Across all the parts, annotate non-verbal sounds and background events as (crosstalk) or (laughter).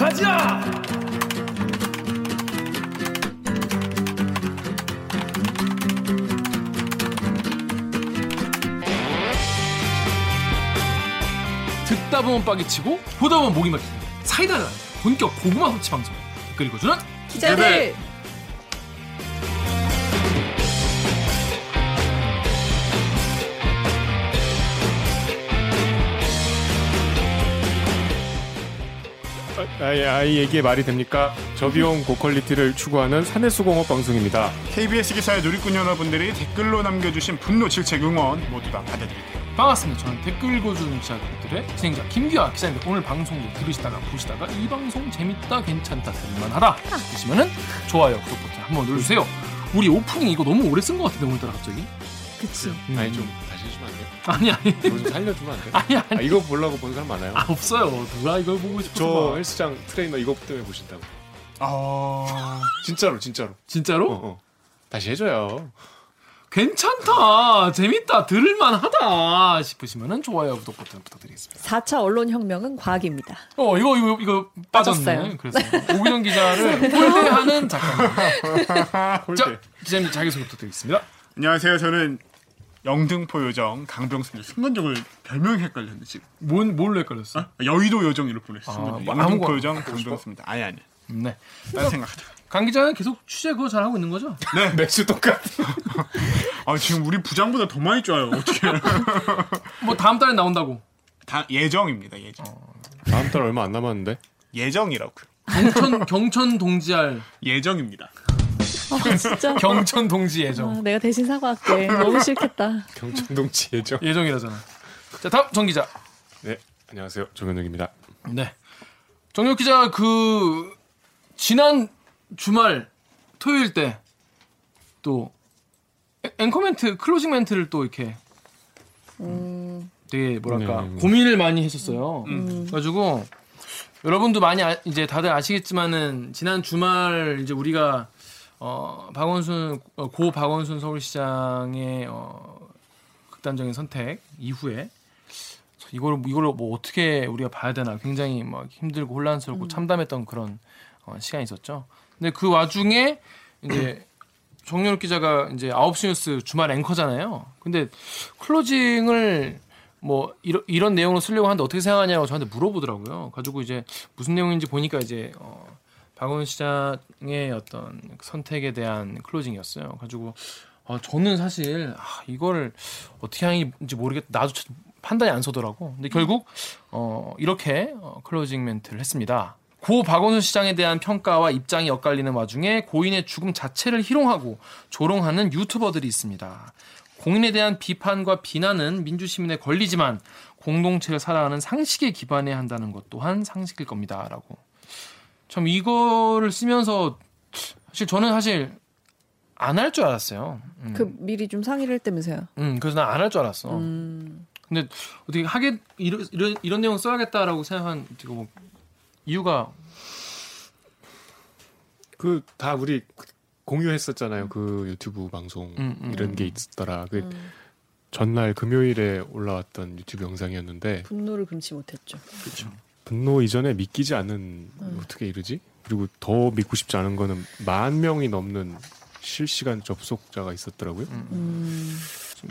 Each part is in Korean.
가자! 듣다 보면 빡이 치고 보다 보면 목이 막히는 사이다를 하는 본격 고구마 후치 방송. 그리고 주는 기자들 아이, 아 이게 말이 됩니까? 저비용 고quality를 추구하는 사내수공업 방송입니다. KBS 기사의 누리꾼 여러분들이 댓글로 남겨주신 분노, 질책, 응원 모두 다 받아들일게요. 반갑습니다. 저는 댓글 읽어주는 기자들의 진행자 김기화 기자입니다. 오늘 방송도 들으시다가 보시다가 이 방송 재밌다, 괜찮다, 들을만하다 싶으시면은 좋아요, 구독 버튼 한번 눌러주세요. 우리 오프닝 이거 너무 오래 쓴 것 같은데 오늘따라 갑자기? 그치 아니 좀 다시 해주면 안 돼요? 아니 아니 이거 좀 살려주면 안 돼요? 아니 아니 아, 이거 보려고 본 사람 많아요. 아, 없어요. 누가 이걸 보고 싶어서 저 봐. 헬스장 트레이너 이거 때문에 보신다고. 아, 진짜로 진짜로. 진짜로? 어, 어. 다시 해줘요. 괜찮다, 재밌다, 들을만하다 싶으시면은 좋아요, 구독 버튼 부탁드리겠습니다. 4차 언론 혁명은 과학입니다 어 이거 이거 이거 빠졌네. 빠졌어요. 그래서 (laughs) 옥유정 기자를 홀대하는. (laughs) 홀대. 자 기자님 자기 소개 부탁드리겠습니다. 안녕하세요. 저는 영등포 요정 강병수입니다. 순간적으로 별명이 헷갈렸는데 지금. 뭔 뭘로 헷갈렸어? 아, 여의도 요정으로 보냈어. 아. 뭐 영등포 요정 강병수입니다. 아니 아니. 네. 딴 생각하다. 강 기자는 계속 취재 그거 잘 하고 있는 거죠? (laughs) 네. 매주 똑같. (laughs) 아 지금 우리 부장보다 더 많이 쪄요. 어떻게? (laughs) 뭐 다음 달에 나온다고. 다 예정입니다. 예정. 다음 달 얼마 안 남았는데. 예정이라고요. 경천 경천 동지할 예정입니다. 아 진짜 (laughs) 경천 동지 예정 아, 내가 대신 사과할게 너무 싫겠다 (laughs) 경천동지 예정. 예정이라잖아. 자 다음 정 기자. 네 안녕하세요 정연욱입니다. 네. 정연욱 기자 그 지난 주말 토요일 때 또 앵커 멘트 closing 멘트를 또 이렇게 되게 뭐랄까 네. 고민을 많이 했었어요. 그래가지고 여러분도 많이 아- 이제 다들 아시겠지만은 지난 주말 이제 우리가 어 박원순 어, 고 박원순 서울시장의 어 극단적인 선택 이후에 이걸 이걸로 뭐 어떻게 우리가 봐야 되나 굉장히 막 힘들고 혼란스럽고 참담했던 그런 어, 시간이 있었죠. 근데 그 와중에 이제 (clears throat) 정윤욱 기자가 이제 9시 뉴스 주말 앵커잖아요. 근데 클로징을 뭐 이런 이런 내용으로 쓰려고 하는데 어떻게 생각하냐고 저한테 물어보더라고요. 가지고 이제 무슨 내용인지 보니까 이제 어 박원순 시장의 어떤 선택에 대한 closing이었어요. 가지고 어, 저는 사실 아, 이거를 어떻게 하는지 모르겠. 나도 참 판단이 안 서더라고. 근데 결국 어, 이렇게 어, closing 멘트를 했습니다. 고 박원순 시장에 대한 평가와 입장이 엇갈리는 와중에 고인의 죽음 자체를 희롱하고 조롱하는 유튜버들이 있습니다. 공인에 대한 비판과 비난은 민주시민의 권리지만 공동체를 살아가는 상식에 기반해야 한다는 것 또한 상식일 겁니다라고. 참 이거를 쓰면서 사실 저는 사실 안 할 줄 알았어요. 음. 그 미리 좀 상의를 했다면서요 음, 그래서 난 안 할 줄 알았어. 음, 근데 어떻게 하게 이런 이런, 이런 내용 써야겠다라고 생각한 지금 뭐 이유가 그 다 우리 공유했었잖아요. 그 유튜브 방송 음, 음, 이런 게 있었더라. 그 전날 금요일에 올라왔던 유튜브 영상이었는데 분노를 금치 못했죠 그렇죠. 분노 이전에 믿기지 않은 음. 어떻게 이러지? 그리고 더 믿고 싶지 않은 거는 만 명이 넘는 실시간 접속자가 있었더라고요. 음,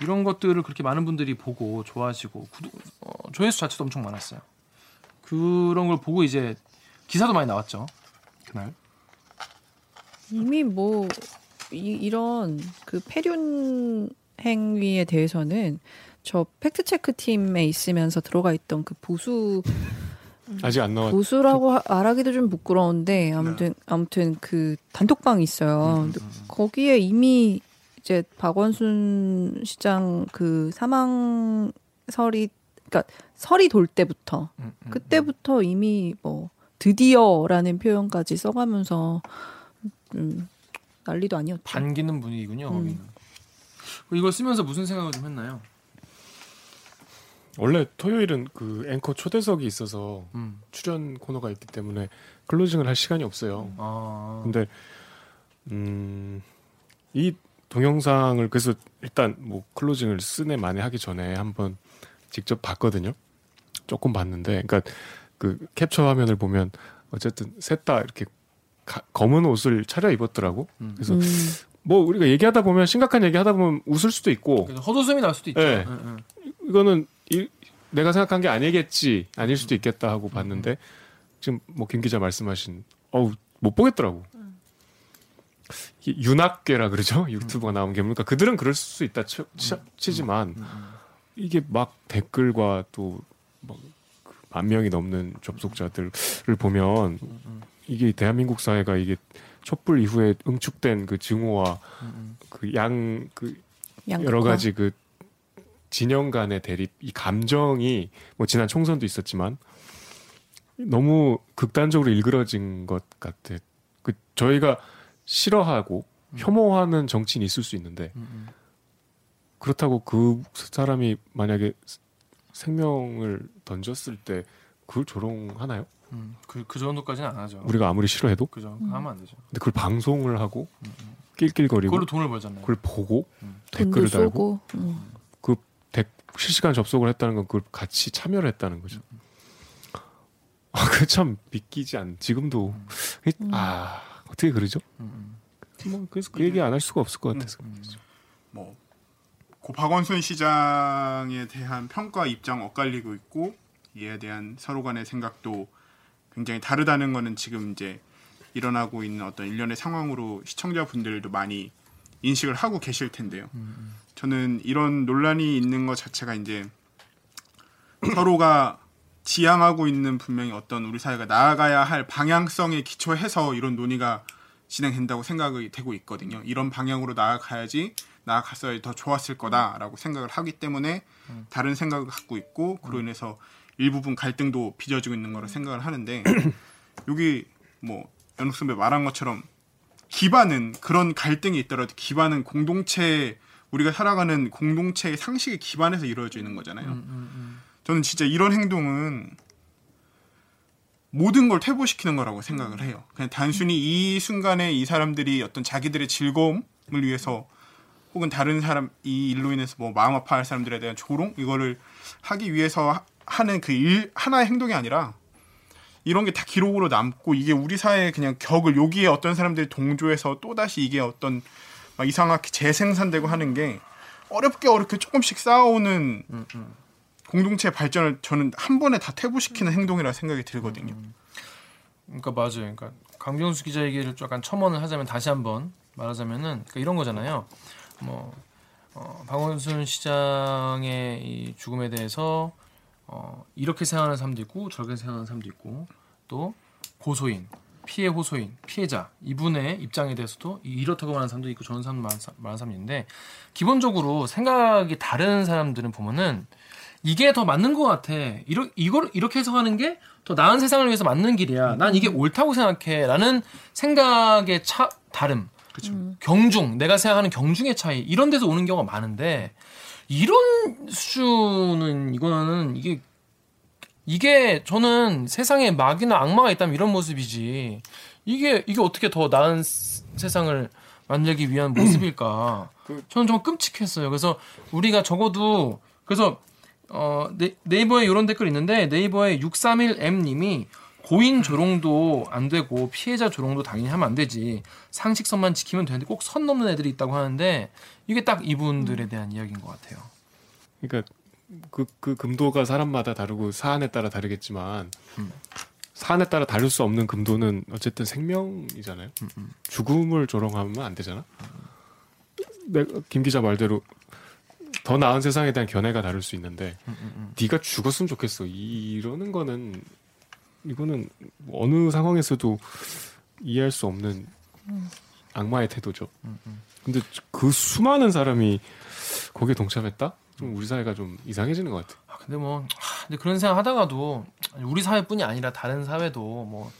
이런 것들을 그렇게 많은 분들이 보고 좋아하시고 구독, 어, 조회수 자체도 엄청 많았어요. 그런 걸 보고 이제 기사도 많이 나왔죠. 그날. 이미 뭐 이, 이런 그 폐륜 행위에 대해서는 저 팩트 체크 팀에 있으면서 들어가 있던 그 보수 아직 안 나왔. 보수라고 하- 말하기도 좀 부끄러운데 아무튼 아무튼 그 단톡방이 있어요. 근데 거기에 이미 이제 박원순 시장 그 사망 설이 그러니까 설이 돌 때부터 음, 음. 그때부터 이미 뭐 드디어라는 표현까지 써가면서 음, 난리도 아니었죠. 반기는 분위기군요. 음. 거기는. 이걸 쓰면서 무슨 생각을 좀 했나요? 원래 토요일은 그 앵커 초대석이 있어서 음. 출연 코너가 있기 때문에 클로징을 할 시간이 없어요. 아. 근데 음, 이 동영상을 그래서 일단 뭐 클로징을 쓰네 만에 하기 전에 한번 직접 봤거든요. 조금 봤는데, 그러니까 그 캡처 화면을 보면 어쨌든 셋 다 이렇게 가- 검은 옷을 차려 입었더라고. 그래서 음. 뭐 우리가 얘기하다 보면 심각한 얘기 하다 보면 웃을 수도 있고 헛웃음이 날 수도 있죠. 네. 응, 응. 이거는 이, 내가 생각한 게 아니겠지 아닐 수도 있겠다 하고 봤는데 지금 뭐 김 기자 말씀하신 어우 못 보겠더라고. 이 윤학계라 그러죠? 유튜브가 나온 게 그러니까 그들은 그럴 수 있다 치, 치, 지만 이게 막 댓글과 또만 명이 넘는 접속자들을 보면 이게 대한민국 사회가 이게 촛불 이후에 응축된 그 증오와 그 양 그. 여러 가지 그 진영 간의 대립, 이 감정이 뭐 지난 총선도 있었지만 너무 극단적으로 일그러진 것 같아. 그 저희가 싫어하고 혐오하는 정치인이 있을 수 있는데 그렇다고 그 사람이 만약에 생명을 던졌을 때 그걸 조롱하나요? 음, 그, 그 정도까지는 안 하죠. 우리가 아무리 싫어해도? 그죠. 그거 하면 안 되죠. 근데 그걸 방송을 하고 낄낄거리고 그걸로 돈을 벌잖아요. 그걸 보고 음. 댓글을 달고. 음. 그 백, 실시간 접속을 했다는 건 그걸 같이 참여를 했다는 거죠. 아, 그참 믿기지 않. 지금도 이- 아 어떻게 그러죠? 음, 뭐 그래서 그 얘기 안 할 수가 없을 것 같아서. 뭐고 박원순 시장에 대한 평가 입장 엇갈리고 있고 이에 대한 서로 간의 생각도 굉장히 다르다는 거는 지금 이제 일어나고 있는 어떤 일련의 상황으로 시청자분들도 많이 인식을 하고 계실 텐데요. 저는 이런 논란이 있는 것 자체가 이제 서로가 지향하고 있는 분명히 어떤 우리 사회가 나아가야 할 방향성에 기초해서 이런 논의가 진행된다고 생각이 되고 있거든요. 이런 방향으로 나아가야지 나아갔어야 더 좋았을 거다라고 생각을 하기 때문에 다른 생각을 갖고 있고 그로 인해서 일부분 갈등도 빚어지고 있는 거라 생각을 하는데 (clears throat) 여기 뭐 연욱 선배 말한 것처럼 기반은 그런 갈등이 있더라도 기반은 공동체 우리가 살아가는 공동체의 상식에 기반해서 이루어져 있는 거잖아요. 저는 진짜 이런 행동은 모든 걸 퇴보시키는 거라고 생각을 해요. 그냥 단순히 이 순간에 이 사람들이 어떤 자기들의 즐거움을 위해서 혹은 다른 사람 이 일로 인해서 뭐 마음 아파할 사람들에 대한 조롱 이거를 하기 위해서 하- 하는 그 일 하나의 행동이 아니라 이런 게 다 기록으로 남고 이게 우리 사회의 그냥 격을 여기에 어떤 사람들이 동조해서 또 다시 이게 어떤 막 이상하게 재생산되고 하는 게 어렵게 어렵게 조금씩 쌓아오는 공동체 발전을 저는 한 번에 다 퇴보시키는 행동이라 생각이 들거든요. 그러니까 맞아요. 그러니까 강병수 기자 얘기를 좀 약간 첨언을 하자면 다시 한번 말하자면은 그러니까 이런 거잖아요. 뭐 어, 박원순 시장의 이 죽음에 대해서 어, 이렇게 생각하는 사람도 있고 저렇게 생각하는 사람도 있고 또 고소인, 피해 호소인, 피해자 이분의 입장에 대해서도 이- 이렇다고 말하는 사람도 있고 저런 사람도 많은, 사- 많은 사람이 있는데 기본적으로 생각이 다른 사람들은 보면은 이게 더 맞는 것 같아. 이러, 이걸 이렇게 해석하는 게 더 나은 세상을 위해서 맞는 길이야. 난 이게 옳다고 생각해. 라는 생각의 차, 다름. 경중, 내가 생각하는 경중의 차이. 이런 데서 오는 경우가 많은데, 이런 수준은, 이거는, 이게, 이게 저는 세상에 마귀나 악마가 있다면 이런 모습이지. 이게, 이게 어떻게 더 나은 스- 세상을 만들기 위한 모습일까. (clears throat) 저는 정말 끔찍했어요. 그래서 우리가 적어도, 그래서 어, 네, 네이버에 이런 댓글 있는데 네이버에 631M님이 고인 조롱도 안 되고 피해자 조롱도 당연히 하면 안 되지 상식선만 지키면 되는데 꼭 선 넘는 애들이 있다고 하는데 이게 딱 이분들에 대한 이야기인 것 같아요. 그러니까 그, 그 금도가 사람마다 다르고 사안에 따라 다르겠지만 사안에 따라 다를 수 없는 금도는 어쨌든 생명이잖아요. 죽음을 조롱하면 안 되잖아. 내가 김 기자 말대로 더 나은 세상에 대한 견해가 다를 수 있는데 네가 죽었으면 좋겠어 이러는 거는 이거는 뭐 어느 상황에서도 이해할 수 없는 악마의 태도죠. 근데 그 수많은 사람이 거기에 동참했다? 좀 우리 사회가 좀 이상해지는 것 같아. 아, 근데 뭐 하, 근데 그런 생각 하다가도 우리 사회뿐이 아니라 다른 사회도 뭐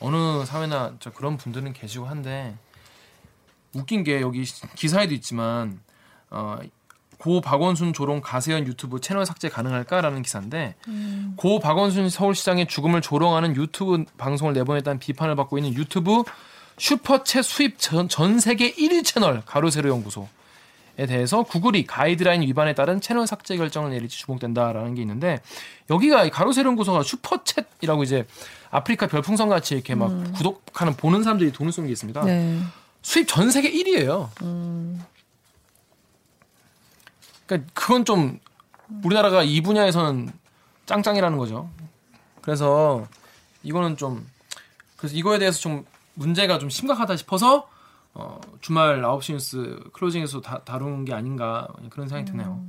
어느 사회나 저 그런 분들은 계시고 한데 웃긴 게 여기 기사에도 있지만 어, 고 박원순 조롱 가세현 유튜브 채널 삭제 가능할까라는 기사인데 고 박원순 서울시장의 죽음을 조롱하는 유튜브 방송을 내보냈다는 비판을 받고 있는 유튜브 슈퍼챗 수입 전, 전 세계 1위 채널 가로세로 연구소 대해서 구글이 가이드라인 위반에 따른 채널 삭제 결정을 내릴지 주목된다라는 게 있는데 여기가 가로 세로 연구소가 슈퍼챗이라고 이제 아프리카 별풍선 같이 이렇게 막 구독하는 보는 사람들이 돈을 쏜 게 있습니다. 네. 수입 전 세계 1위예요. 그러니까 그건 좀 우리나라가 이 분야에서는 짱짱이라는 거죠. 그래서 이거는 좀 그래서 이거에 대해서 좀 문제가 좀 심각하다 싶어서 어, 주말 9시 뉴스 클로징에서 다, 다룬 게 아닌가 그런 생각이 드네요.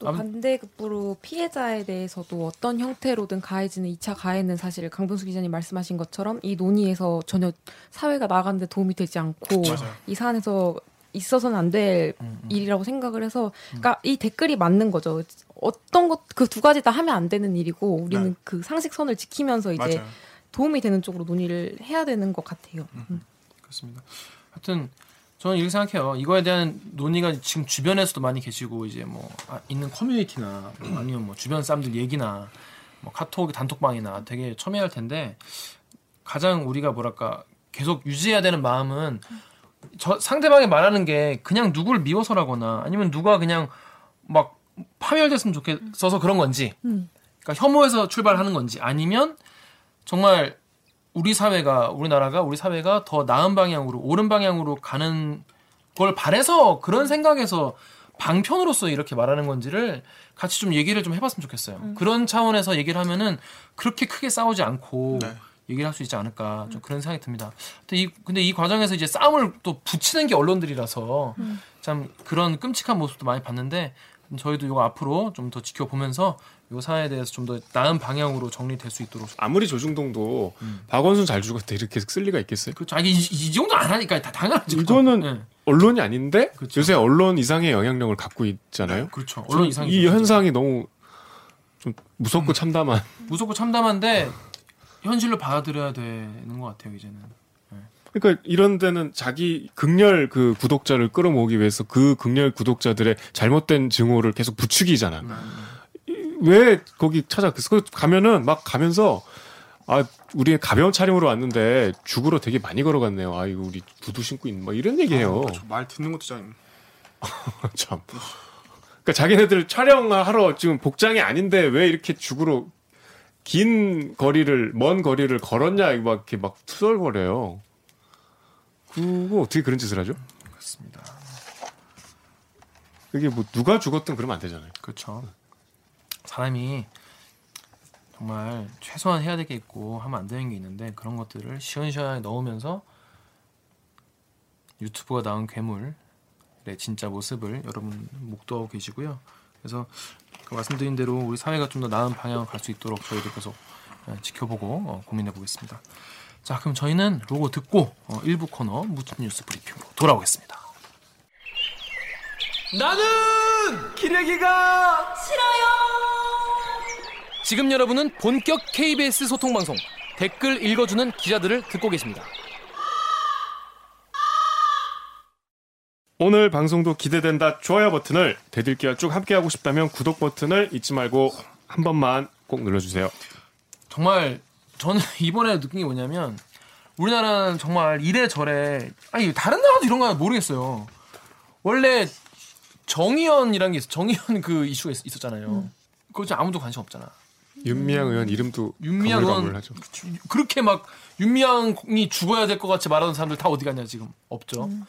또 아무- 반대급부로 피해자에 대해서도 어떤 형태로든 가해지는 2차 가해는 사실 강병수 기자님 말씀하신 것처럼 이 논의에서 전혀 사회가 나가는데 도움이 되지 않고 맞아요. 이 사안에서 있어서는 안될 음, 일이라고 생각을 해서 그러니까 이 댓글이 맞는 거죠. 어떤 것 그 두 가지 다 하면 안 되는 일이고 우리는 네. 그 상식선을 지키면서 이제 맞아요. 도움이 되는 쪽으로 논의를 해야 되는 것 같아요. 음. 그렇습니다. 하여튼 저는 이렇게 생각해요. 이거에 대한 논의가 지금 주변에서도 많이 계시고 이제 뭐 아, 있는 커뮤니티나 뭐 아니면 뭐 주변 사람들 얘기나 뭐 카톡 단톡방이나 되게 첨예할 텐데 가장 우리가 뭐랄까 계속 유지해야 되는 마음은 저 상대방이 말하는 게 그냥 누구를 미워서라거나 아니면 누가 그냥 막 파멸됐으면 좋겠어서 그런 건지 그러니까 혐오에서 출발하는 건지 아니면 정말 우리 사회가 우리나라가 우리 사회가 더 나은 방향으로 옳은 방향으로 가는 걸 바래서 그런 생각에서 방편으로서 이렇게 말하는 건지를 같이 좀 얘기를 좀 해봤으면 좋겠어요. 그런 차원에서 얘기를 하면은 그렇게 크게 싸우지 않고 네. 얘기를 할 수 있지 않을까 좀 그런 생각이 듭니다. 근데 이, 근데 이 과정에서 이제 싸움을 또 붙이는 게 언론들이라서 참 그런 끔찍한 모습도 많이 봤는데 저희도 이거 앞으로 좀 더 지켜보면서 이 사회에 대해서 좀 더 나은 방향으로 정리될 수 있도록 아무리 조중동도 박원순 잘 죽었대 이렇게 쓸 리가 있겠어요? 그 자기 이, 이 정도 안 하니까 다 당연하죠. 이거는 네. 언론이 아닌데 그쵸. 요새 언론 이상의 영향력을 갖고 있잖아요. 그렇죠. 언론 이상 이 현상이 너무 좀 무섭고 참담한. 무섭고 참담한데 현실로 받아들여야 되는 것 같아요 이제는. 그러니까 이런 데는 자기 극렬 그 구독자를 끌어모으기 위해서 그 극렬 구독자들의 잘못된 증오를 계속 부추기잖아. 이- 왜 거기 찾아 그 가면은 막 가면서 아 우리 가벼운 차림으로 왔는데 죽으러 되게 많이 걸어갔네요. 아 이거 우리 구두 신고 있는 뭐 이런 얘기해요. 저말 듣는 것도 좀 (laughs) 참. 그러니까 자기네들 촬영하러 지금 복장이 아닌데 왜 이렇게 죽으러 긴 거리를 먼 거리를 걸었냐 이거 막 이렇게 막 투덜거려요. 그거 어떻게 그런 짓을 하죠? 그렇습니다. 그게 뭐 누가 죽었든 그러면 안 되잖아요. 그렇죠. 사람이 정말 최소한 해야 될 게 있고 하면 안 되는 게 있는데 그런 것들을 시원시원하게 넣으면서 유튜브가 나온 괴물의 진짜 모습을 여러분 목도하고 계시고요. 그래서 그 말씀드린 대로 우리 사회가 좀 더 나은 방향으로 갈수 있도록 저희도 계속 어, 지켜보고 어, 고민해 보겠습니다. 자, 그럼 저희는 로고 듣고 어, 일부 코너 무튼 뉴스 브리핑으로 돌아오겠습니다. 나는 기레기가 싫어요. 지금 여러분은 본격 KBS 소통 방송 댓글 읽어주는 기자들을 듣고 계십니다. 오늘 방송도 기대된다 좋아요 버튼을 대들기와 쭉 함께하고 싶다면 구독 버튼을 잊지 말고 한 번만 꼭 눌러주세요. 정말 저는 (laughs) 이번에 느낀 게 뭐냐면 우리나라는 정말 이래저래 아니 다른 나라도 이런 거 모르겠어요. 원래 정의연이라는 게 있어. 정의연 그 이슈가 있, 었잖아요 음. 그거 좀 아무도 관심 없잖아. 윤미향 의원 이름도 윤미향 의원. 주- 그렇게 막 윤미향이 죽어야 될 것 같이 말하는 사람들 다 어디 갔냐 지금 없죠. 음.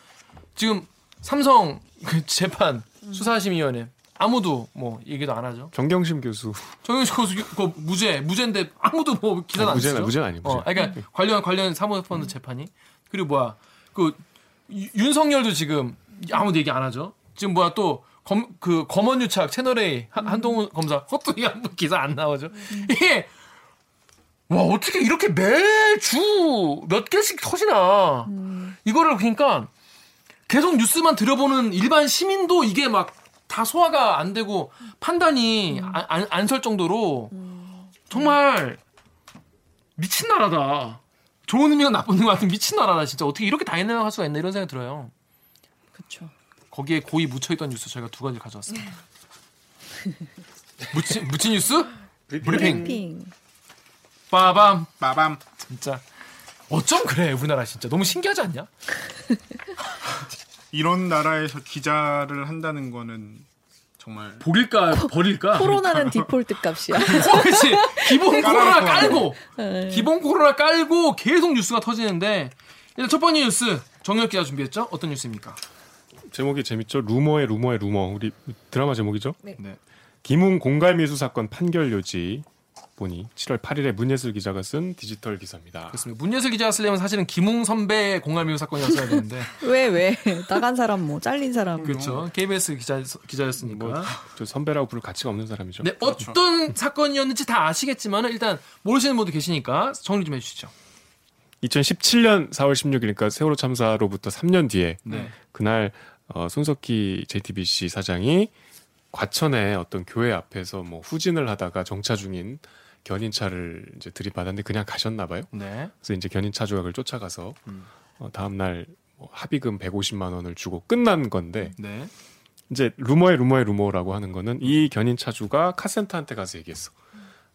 지금 삼성 (laughs) 그 재판 수사심의위원회 아무도 뭐 얘기도 안 하죠. 정경심 교수 정영식 교수 그 무죄 무죄인데 아무도 뭐 기사 아, 안 무죄는- 쓰죠. 무죄는 아니에요, 무죄. 어, 아니, 그러니까 관련 관련 사모펀드 재판이 그리고 뭐야 그 유- 윤석열도 지금 아무도 얘기 안 하죠. 지금 뭐야 또 검 그 검언 유착 채널 A 한- 한동훈 검사. 그것도 이 한 번 기사 안 나오죠. 이게 와 어떻게 이렇게 매주 몇 개씩 터지나? 이거를 그러니까 계속 뉴스만 들어보는 일반 시민도 이게 막 다 소화가 안 되고 판단이 안 설 정도로 정말 미친 나라다. 좋은 의미가 나쁜 의미가 같은 미친 나라다 진짜. 어떻게 이렇게 다이내믹할 수가 있나 이런 생각이 들어요. 거기에 고이 묻혀있던 뉴스 저희가 두 가지 가져왔습니다. 묻힌 묻힌 뉴스 브리핑 핑. 빠밤 빠밤. 진짜 어쩜 그래 우리나라 진짜 너무 신기하지 않냐? (laughs) 이런 나라에서 기자를 한다는 거는 정말 복일까 버릴까? (laughs) 코로나는 디폴트 값이야. (laughs) 어, 그치. 기본 코로나 깔고 네. 기본 코로나 깔고 계속 뉴스가 터지는데 일단 첫 번째 뉴스 정연욱 기자 준비했죠? 어떤 뉴스입니까? 제목이 재밌죠? 루머의 루머의 루머. 우리 드라마 제목이죠? 네. 김웅 공갈미수 사건 판결 요지 보니 7월 8일에 문예슬 기자가 쓴 디지털 기사입니다. 그렇습니다. 문예슬 기자가 쓰려면 사실은 김웅 선배 공갈미수 사건이었어야 되는데 (laughs) 왜 왜? 나간 사람 뭐 잘린 사람. 그렇죠. KBS 기자 기자였으니까. 뭐, 저 선배라고 부를 가치가 없는 사람이죠. 네, 어떤 사건이었는지 다 아시겠지만 일단 모르시는 분도 계시니까 정리 좀 해주시죠. 2017년 4월 16일이니까 세월호 참사로부터 3년 뒤에 네. 그날 어, 손석희 JTBC 사장이 과천의 어떤 교회 앞에서 뭐 후진을 하다가 정차 중인 견인차를 이제 들이받았는데 그냥 가셨나 봐요. 네. 그래서 이제 견인차 조각을 쫓아가서 음. 어, 다음 날 뭐 합의금 150만 원을 주고 끝난 건데 네. 이제 루머의 루머의 루머라고 하는 거는 이 견인차주가 카센터한테 가서 얘기했어.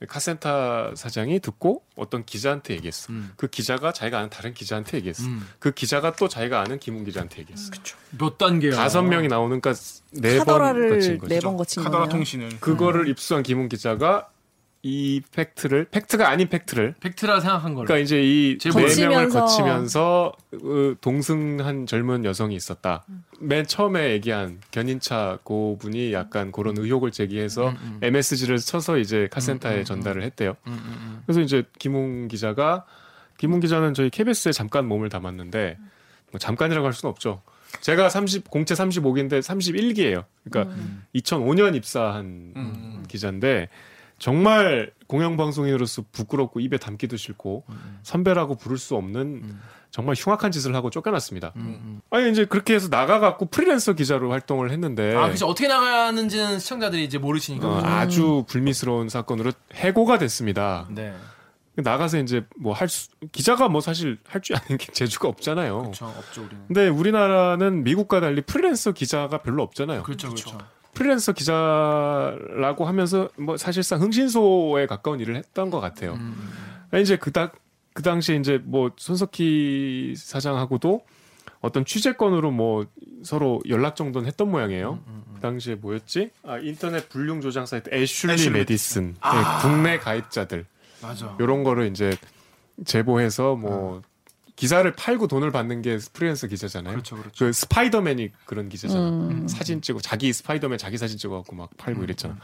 카센터 사장이 듣고 어떤 기자한테 얘기했어. 음. 그 기자가 자기가 아는 다른 기자한테 얘기했어. 음. 그 기자가 또 자기가 아는 김웅 기자한테 얘기했어. 몇 단계요? 다섯 명이 나오니까 네번 카더라를 거친 거죠. 네번 거친 카더라. 통신을 그거를 입수한 김웅 기자가 이 팩트를 팩트가 아닌 팩트를 팩트라 생각한 걸로. 그러니까 이제 이 네. 명을 거치면서. 동승한 젊은 여성이 있었다. 맨 처음에 얘기한 견인차 고분이 약간 그런 의혹을 제기해서 음, 음. MSG를 쳐서 이제 카센터에 음, 음, 전달을 했대요. 음, 음, 음. 그래서 이제 김웅 기자가 김웅 기자는 저희 KBS에 잠깐 몸을 담았는데 뭐 잠깐이라고 할 수는 없죠. 제가 30 공채 35기인데 31기예요. 그러니까 음. 2005년 입사한 음. 기자인데 정말 공영방송인으로서 부끄럽고 입에 담기도 싫고 음. 선배라고 부를 수 없는 음. 정말 흉악한 짓을 하고 쫓겨났습니다. 음, 아니 이제 그렇게 해서 나가갖고 프리랜서 기자로 활동을 했는데 음. 아, 그치 어떻게 나가는지는 시청자들이 이제 모르시니까. 어, 아주 불미스러운 사건으로 해고가 됐습니다. 네. 나가서 이제 뭐 할 수, 기자가 뭐 사실 할 줄 아는 게 (laughs) 재주가 없잖아요. 그렇죠. 없죠 우리는. 근데 우리나라는 미국과 달리 프리랜서 기자가 별로 없잖아요. 그렇죠, 그렇죠. 프리랜서 기자라고 하면서 뭐 사실상 흥신소에 가까운 일을 했던 것 같아요. 음, 이제 그당 그 당시에 이제 뭐 손석희 사장하고도 어떤 취재건으로 뭐 서로 연락 정도는 했던 모양이에요. 음, 그 당시에 뭐였지? 아 인터넷 불륜 조장 사이트 애슐리, 애슐리 메디슨 네, 아. 국내 가입자들 맞아. 요런 거를 이제 제보해서 뭐 기사를 팔고 돈을 받는 게 프리랜서 기자잖아요. 그렇죠, 그렇죠. 그 스파이더맨이 그런 기자잖아. 음. 사진 찍고 자기 스파이더맨 자기 사진 찍어갖고 막 팔고 이랬잖아. 음,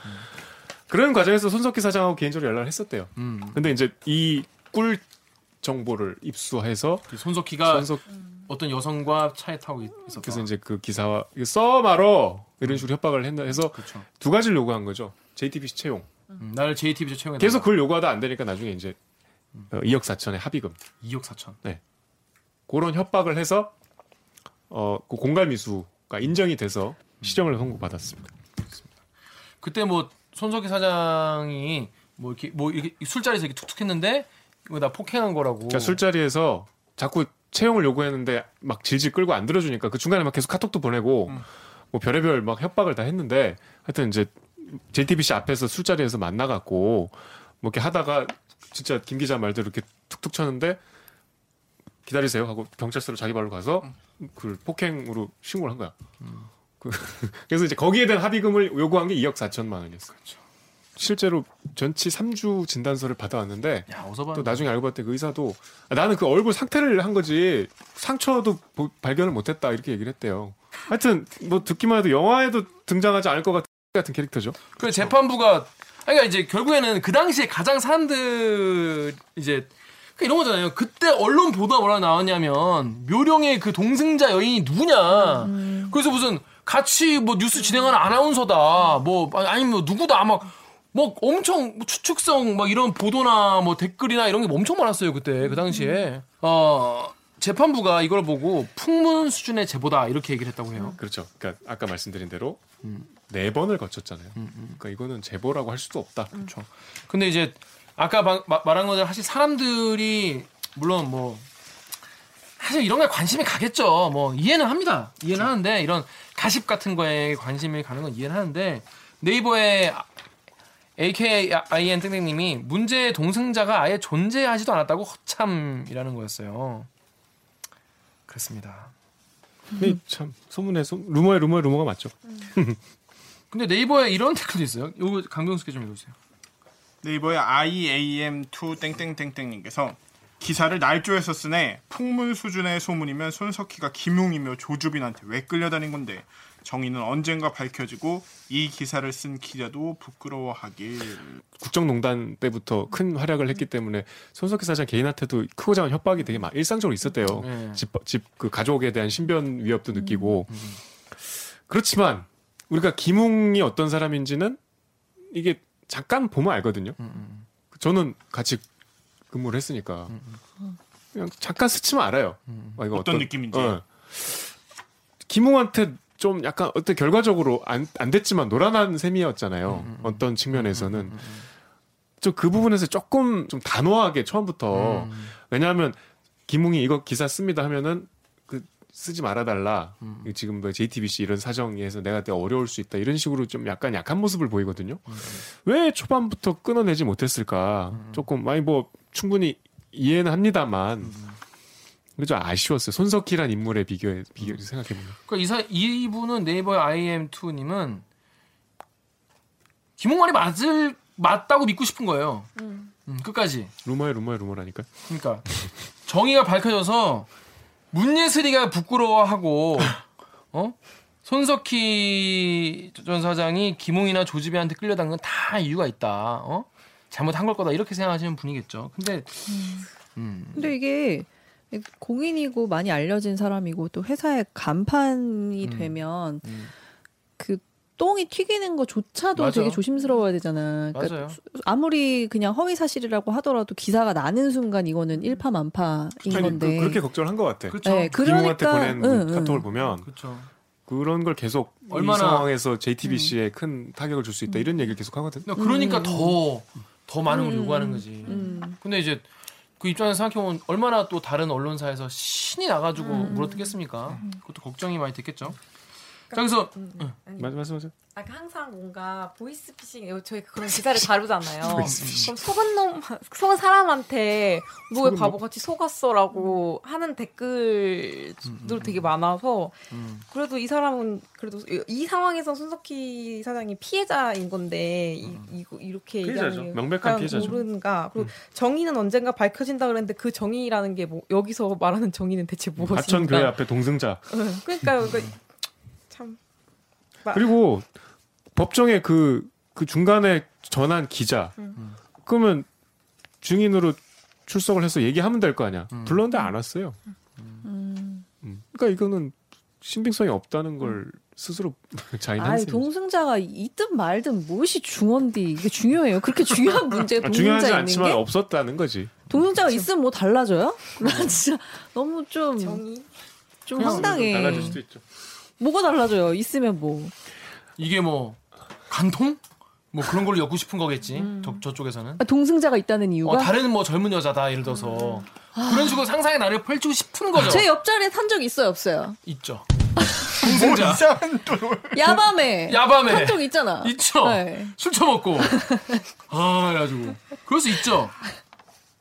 그런 과정에서 손석희 사장하고 개인적으로 연락을 했었대요. 음. 근데 이제 이 꿀 정보를 입수해서 그 손석희가 손석 어떤 여성과 차에 타고 있- 있었다. 그래서 이제 그 기사와 이거 써 말어 이런 식으로 협박을 했나 해서 그렇죠. 두 가지를 요구한 거죠. JTBC 채용. 음, 나를 JTBC 채용해 계속 그걸 요구하다 안 되니까 나중에 이제 어, 2억 4천의 합의금 2억 4천. 그런 협박을 해서 어, 그 공갈 미수가 인정이 돼서 시정을 선고받았습니다. 그때 뭐 손석희 사장이 뭐 이렇게 뭐 이렇게 술자리에서 이렇게 툭툭 했는데 이거 나 폭행한 거라고. 그러니까 술자리에서 자꾸 채용을 요구했는데 막 질질 끌고 안 들어주니까 그 중간에 막 계속 카톡도 보내고 음. 뭐 별의별 막 협박을 다 했는데 하여튼 이제 JTBC 앞에서 술자리에서 만나갖고 뭐 이렇게 하다가 진짜 김 기자 말대로 이렇게 툭툭 쳤는데 기다리세요 하고 경찰서로 자기 발로 가서 그 폭행으로 신고를 한 거야. 그, (laughs) 그래서 이제 거기에 대한 합의금을 요구한 게 2억 4천만 원이었어. 실제로 전치 3주 진단서를 받아왔는데 야. 또 나중에 알고 봤더니 그 의사도 아, 나는 그 얼굴 상태를 한 거지 상처도 보- 발견을 못했다 이렇게 얘기를 했대요. 하여튼 뭐 듣기만 해도 영화에도 등장하지 않을 것 같은 같은 캐릭터죠. 그 재판부가 그러니까 이제 결국에는 그 당시에 가장 사람들 이제 그 이런 거잖아요. 그때 언론 보도가 뭐라 나왔냐면 묘령의 그 동승자 여인이 누구냐. 그래서 무슨 같이 뭐 뉴스 진행하는 아나운서다. 뭐 아니 뭐 누구다 막. 뭐 엄청 뭐 추측성 막 이런 보도나 뭐 댓글이나 이런 게 엄청 많았어요 그때 그 당시에 어 재판부가 이걸 보고 풍문 수준의 제보다 이렇게 얘기를 했다고 해요. 그렇죠. 그러니까 아까 말씀드린 대로 네 번을 거쳤잖아요. 그러니까 이거는 제보라고 할 수도 없다. 그렇죠. 근데 이제 아까 방- 마- 말한 것처럼 사실 사람들이 물론 뭐 사실 이런 거에 관심이 가겠죠. 뭐 이해는 합니다. 이해는 하는데 이런 가십 같은 거에 관심이 가는 건 이해는 하는데 네이버에 AKIN 땡땡님이 문제의 동승자가 아예 존재하지도 않았다고 허참이라는 거였어요. 그렇습니다. 근데 참 소문에 소, 루머에 루머에 루머가 맞죠. 근데 네이버에 이런 댓글도 있어요. 이거 강병수께 좀 읽어주세요. 네이버의 IAM2 땡땡땡땡님께서 기사를 날조해서 쓰네. 풍문 수준의 소문이면 손석희가 김웅이며 조주빈한테 왜 끌려다닌 건데? 정의는 언젠가 밝혀지고 이 기사를 쓴 기자도 부끄러워하길. 국정농단 때부터 큰 활약을 했기 때문에 손석희 사장 개인한테도 크고 작은 협박이 되게 막 일상적으로 있었대요. 네. 집집 그 가족에 대한 신변 위협도 느끼고. 그렇지만 우리가 김웅이 어떤 사람인지는 이게 잠깐 보면 알거든요. 저는 같이 근무를 했으니까 그냥 잠깐 스치면 알아요. 아, 이거 어떤 느낌인지. 어. 김웅한테 좀 약간 어떤 결과적으로 안, 안 됐지만 노란한 셈이었잖아요. 어떤 측면에서는 좀 그 부분에서 조금 좀 단호하게 처음부터 왜냐하면 김웅이 이거 기사 씁니다 하면은 그 쓰지 말아달라. 지금 뭐 JTBC 이런 사정에서 내가 되게 어려울 수 있다 이런 식으로 좀 약간 약한 모습을 보이거든요. 왜 초반부터 끊어내지 못했을까? 조금 많이 뭐 충분히 이해는 합니다만. 그죠 아쉬웠어요. 손석희란 인물의 비교에 비교 생각해 보면. 그러니까 이사 이분은 네이버의 IM2님은 김홍만이 맞을 맞다고 믿고 싶은 거예요. 음, 끝까지. 루머에 루머에 루머라니까. 그러니까 정의가 밝혀져서 문예슬이가 부끄러워하고 어 손석희 전 사장이 김홍이나 조지배한테 끌려다닌 건 다 이유가 있다. 어 잘못한 걸 거다 이렇게 생각하시는 분이겠죠. 근데 음. 근데 이게 공인이고 많이 알려진 사람이고 또 회사의 간판이 음. 되면 음. 그 똥이 튀기는 거조차도 맞아. 되게 조심스러워야 되잖아. 그러니까 맞아요. 아무리 그냥 허위 사실이라고 하더라도 기사가 나는 순간 이거는 일파만파인 아니, 건데. 그, 렇게 걱정을 한 것 같아. 그렇죠. 네, 김웅한테 그러니까 보낸 응, 응. 카톡을 보면 그렇죠. 그런 걸 계속 얼마나- 이 상황에서 JTBC에 큰 타격을 줄 수 있다 이런 얘기를 계속 하거든. 그러니까 더더 많은 걸 음. 요구하는 거지. 음. 근데 이제 그 입장에서 생각해보면 얼마나 또 다른 언론사에서 신이 나가지고 음. 물어뜯겠습니까? 그것도 걱정이 많이 됐겠죠. 자, 그래서 아니, 맞아 맞아 맞아. 아, 항상 뭔가 보이스피싱 이거 저희 그런 기사를 다루잖아요. (laughs) 그럼 속은 놈 속은 사람한테 뭐 왜 바보같이 속았어라고 하는 댓글도 되게 많아서 음. 그래도 이 사람은 그래도 이, 이 상황에서 손석희 사장이 피해자인 건데 이, 이거 이렇게 피해자죠. 명백한 피해자죠. 모르는가 그리고 정의는 언젠가 밝혀진다 그랬는데 그 정의라는 게 뭐 여기서 말하는 정의는 대체 무엇인가? 하천 교회 앞에 동승자. 응, 그러니까요. 그, 참 그리고 법정에 그, 그 중간에 전한 기자. 그러면 증인으로 출석을 해서 얘기하면 될 거 아니야. 불렀는데 안 왔어요. 음. 음. 그러니까 이거는 신빙성이 없다는 걸 스스로 (laughs) 자인하는 아이 셈이죠. 동승자가 있든 말든 무엇이 중원디 이게 중요해요. 그렇게 중요한 문제 (laughs) 아, 동승자 중요하지 있는 않지만 게 없었다는 거지. 동승자가 있으면 뭐 달라져요? (laughs) 나 진짜 너무 좀좀 정의 황당해. 달라질 수도 있죠. 뭐가 달라져요? 있으면 뭐. 이게 뭐 간통? 뭐 그런 걸로 엮고 싶은 거겠지. 저, 저쪽에서는. 아, 동승자가 있다는 이유가 어, 다른 뭐 젊은 여자다 예를 들어서 그런 식으로 상상의 나를 펼치고 싶은 거죠. 제 옆자리에 탄 적 있어요, 없어요? 있죠. (laughs) 또 야밤에 야밤에 탄적 있잖아. 있죠. 네. 술 처먹고 (laughs) 아 그래가지고 그럴 수 있죠.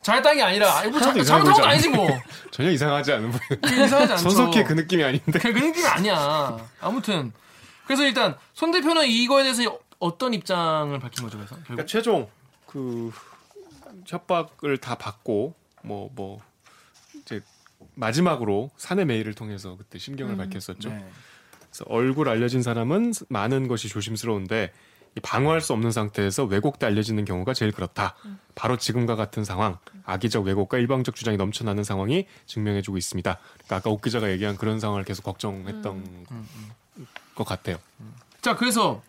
잘했다는 게 아니라 아니, 뭐 잘- 잘못한 것도 아니지 뭐. (laughs) 전혀 이상하지 않은 이상하지 않죠. 손석희 그 느낌이 아닌데. 그, 그 느낌이 아니야. 아무튼 그래서 일단 손 대표는 이거에 대해서 어떤 입장을 밝힌 거죠, 그래서. 그러니까 최종 그 협박을 다 받고 뭐뭐 이제 마지막으로 사내 메일을 통해서 그때 심경을 밝혔었죠. 네. 그래서 얼굴 알려진 사람은 많은 것이 조심스러운데 이 방어할 수 없는 상태에서 왜곡돼 알려지는 경우가 제일 그렇다. 바로 지금과 같은 상황, 악의적 왜곡과 일방적 주장이 넘쳐나는 상황이 증명해주고 있습니다. 그러니까 아까 옥 기자가 얘기한 그런 상황을 계속 걱정했던 것 같아요. 자, 그래서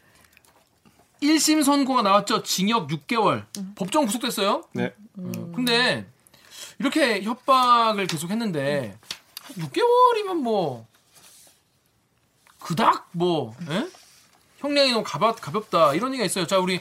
1심 선고가 나왔죠. 징역 6개월. 법정 구속됐어요. 네. 음. 근데 이렇게 협박을 계속 했는데 6개월이면 뭐 그닥 뭐 예? 형량이 너무 가볍, 가볍다 이런 얘기가 있어요. 자 우리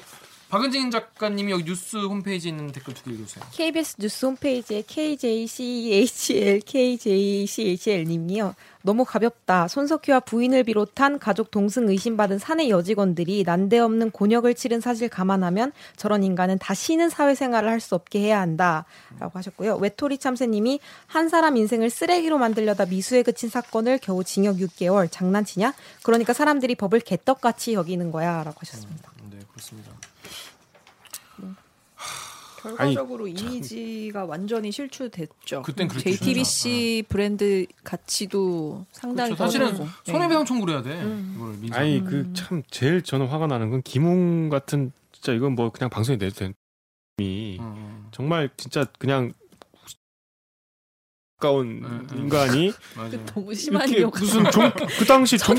박은진 작가님이 여기 뉴스 홈페이지에 있는 댓글 두 개 읽어주세요. KBS 뉴스 홈페이지에 KJCHL KJCHL님이요. 너무 가볍다. 손석희와 부인을 비롯한 가족 동승 의심받은 사내 여직원들이 난데없는 곤욕을 치른 사실 감안하면 저런 인간은 다시는 사회생활을 할 수 없게 해야 한다라고 하셨고요. 외톨이 참새님이 한 사람 인생을 쓰레기로 만들려다 미수에 그친 사건을 겨우 징역 6개월 장난치냐? 그러니까 사람들이 법을 개떡같이 여기는 거야라고 하셨습니다. 네 그렇습니다. 결과적으로 이미지가 완전히 실추됐죠. 그땐 그랬죠, JTBC 브랜드 가치도 상당히 그렇죠. 사실은. 네. 손해배상 청구를 해야 돼. 이걸 민사. 아니 그 참 제일 저는 화가 나는 건 김웅 같은 진짜 이건 뭐 그냥 방송에 내도 되는 이 음, 음. 정말 진짜 그냥 가까운 음, 음. 인간이 (laughs) 맞아요. 너무 심한 이렇게 욕. 무슨 종, (laughs) 그 당시 종.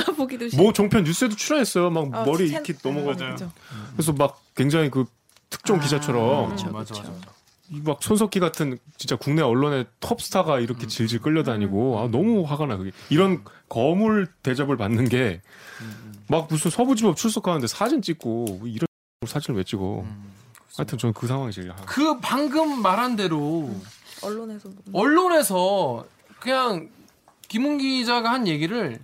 뭐 종편 뉴스에도 출연했어요. 막 어, 머리 참- 이렇게. 그죠. 그래서 막 굉장히 그 특종 아, 기자처럼 그렇죠, 음, 맞아. 맞아. 맞아. 이막 손석희 같은 진짜 국내 언론의 톱스타가 이렇게 질질 끌려다니고 아, 너무 화가 나 그게 이런 거물 대접을 받는 게 막 무슨 서부지법 출석하는데 사진 찍고 뭐 이런 사진을 왜 찍어 음. 하여튼 저는 그 상황이 제일 화- 그 방금 말한 대로 언론에서 뭐- 언론에서 그냥 김웅 기자가 한 얘기를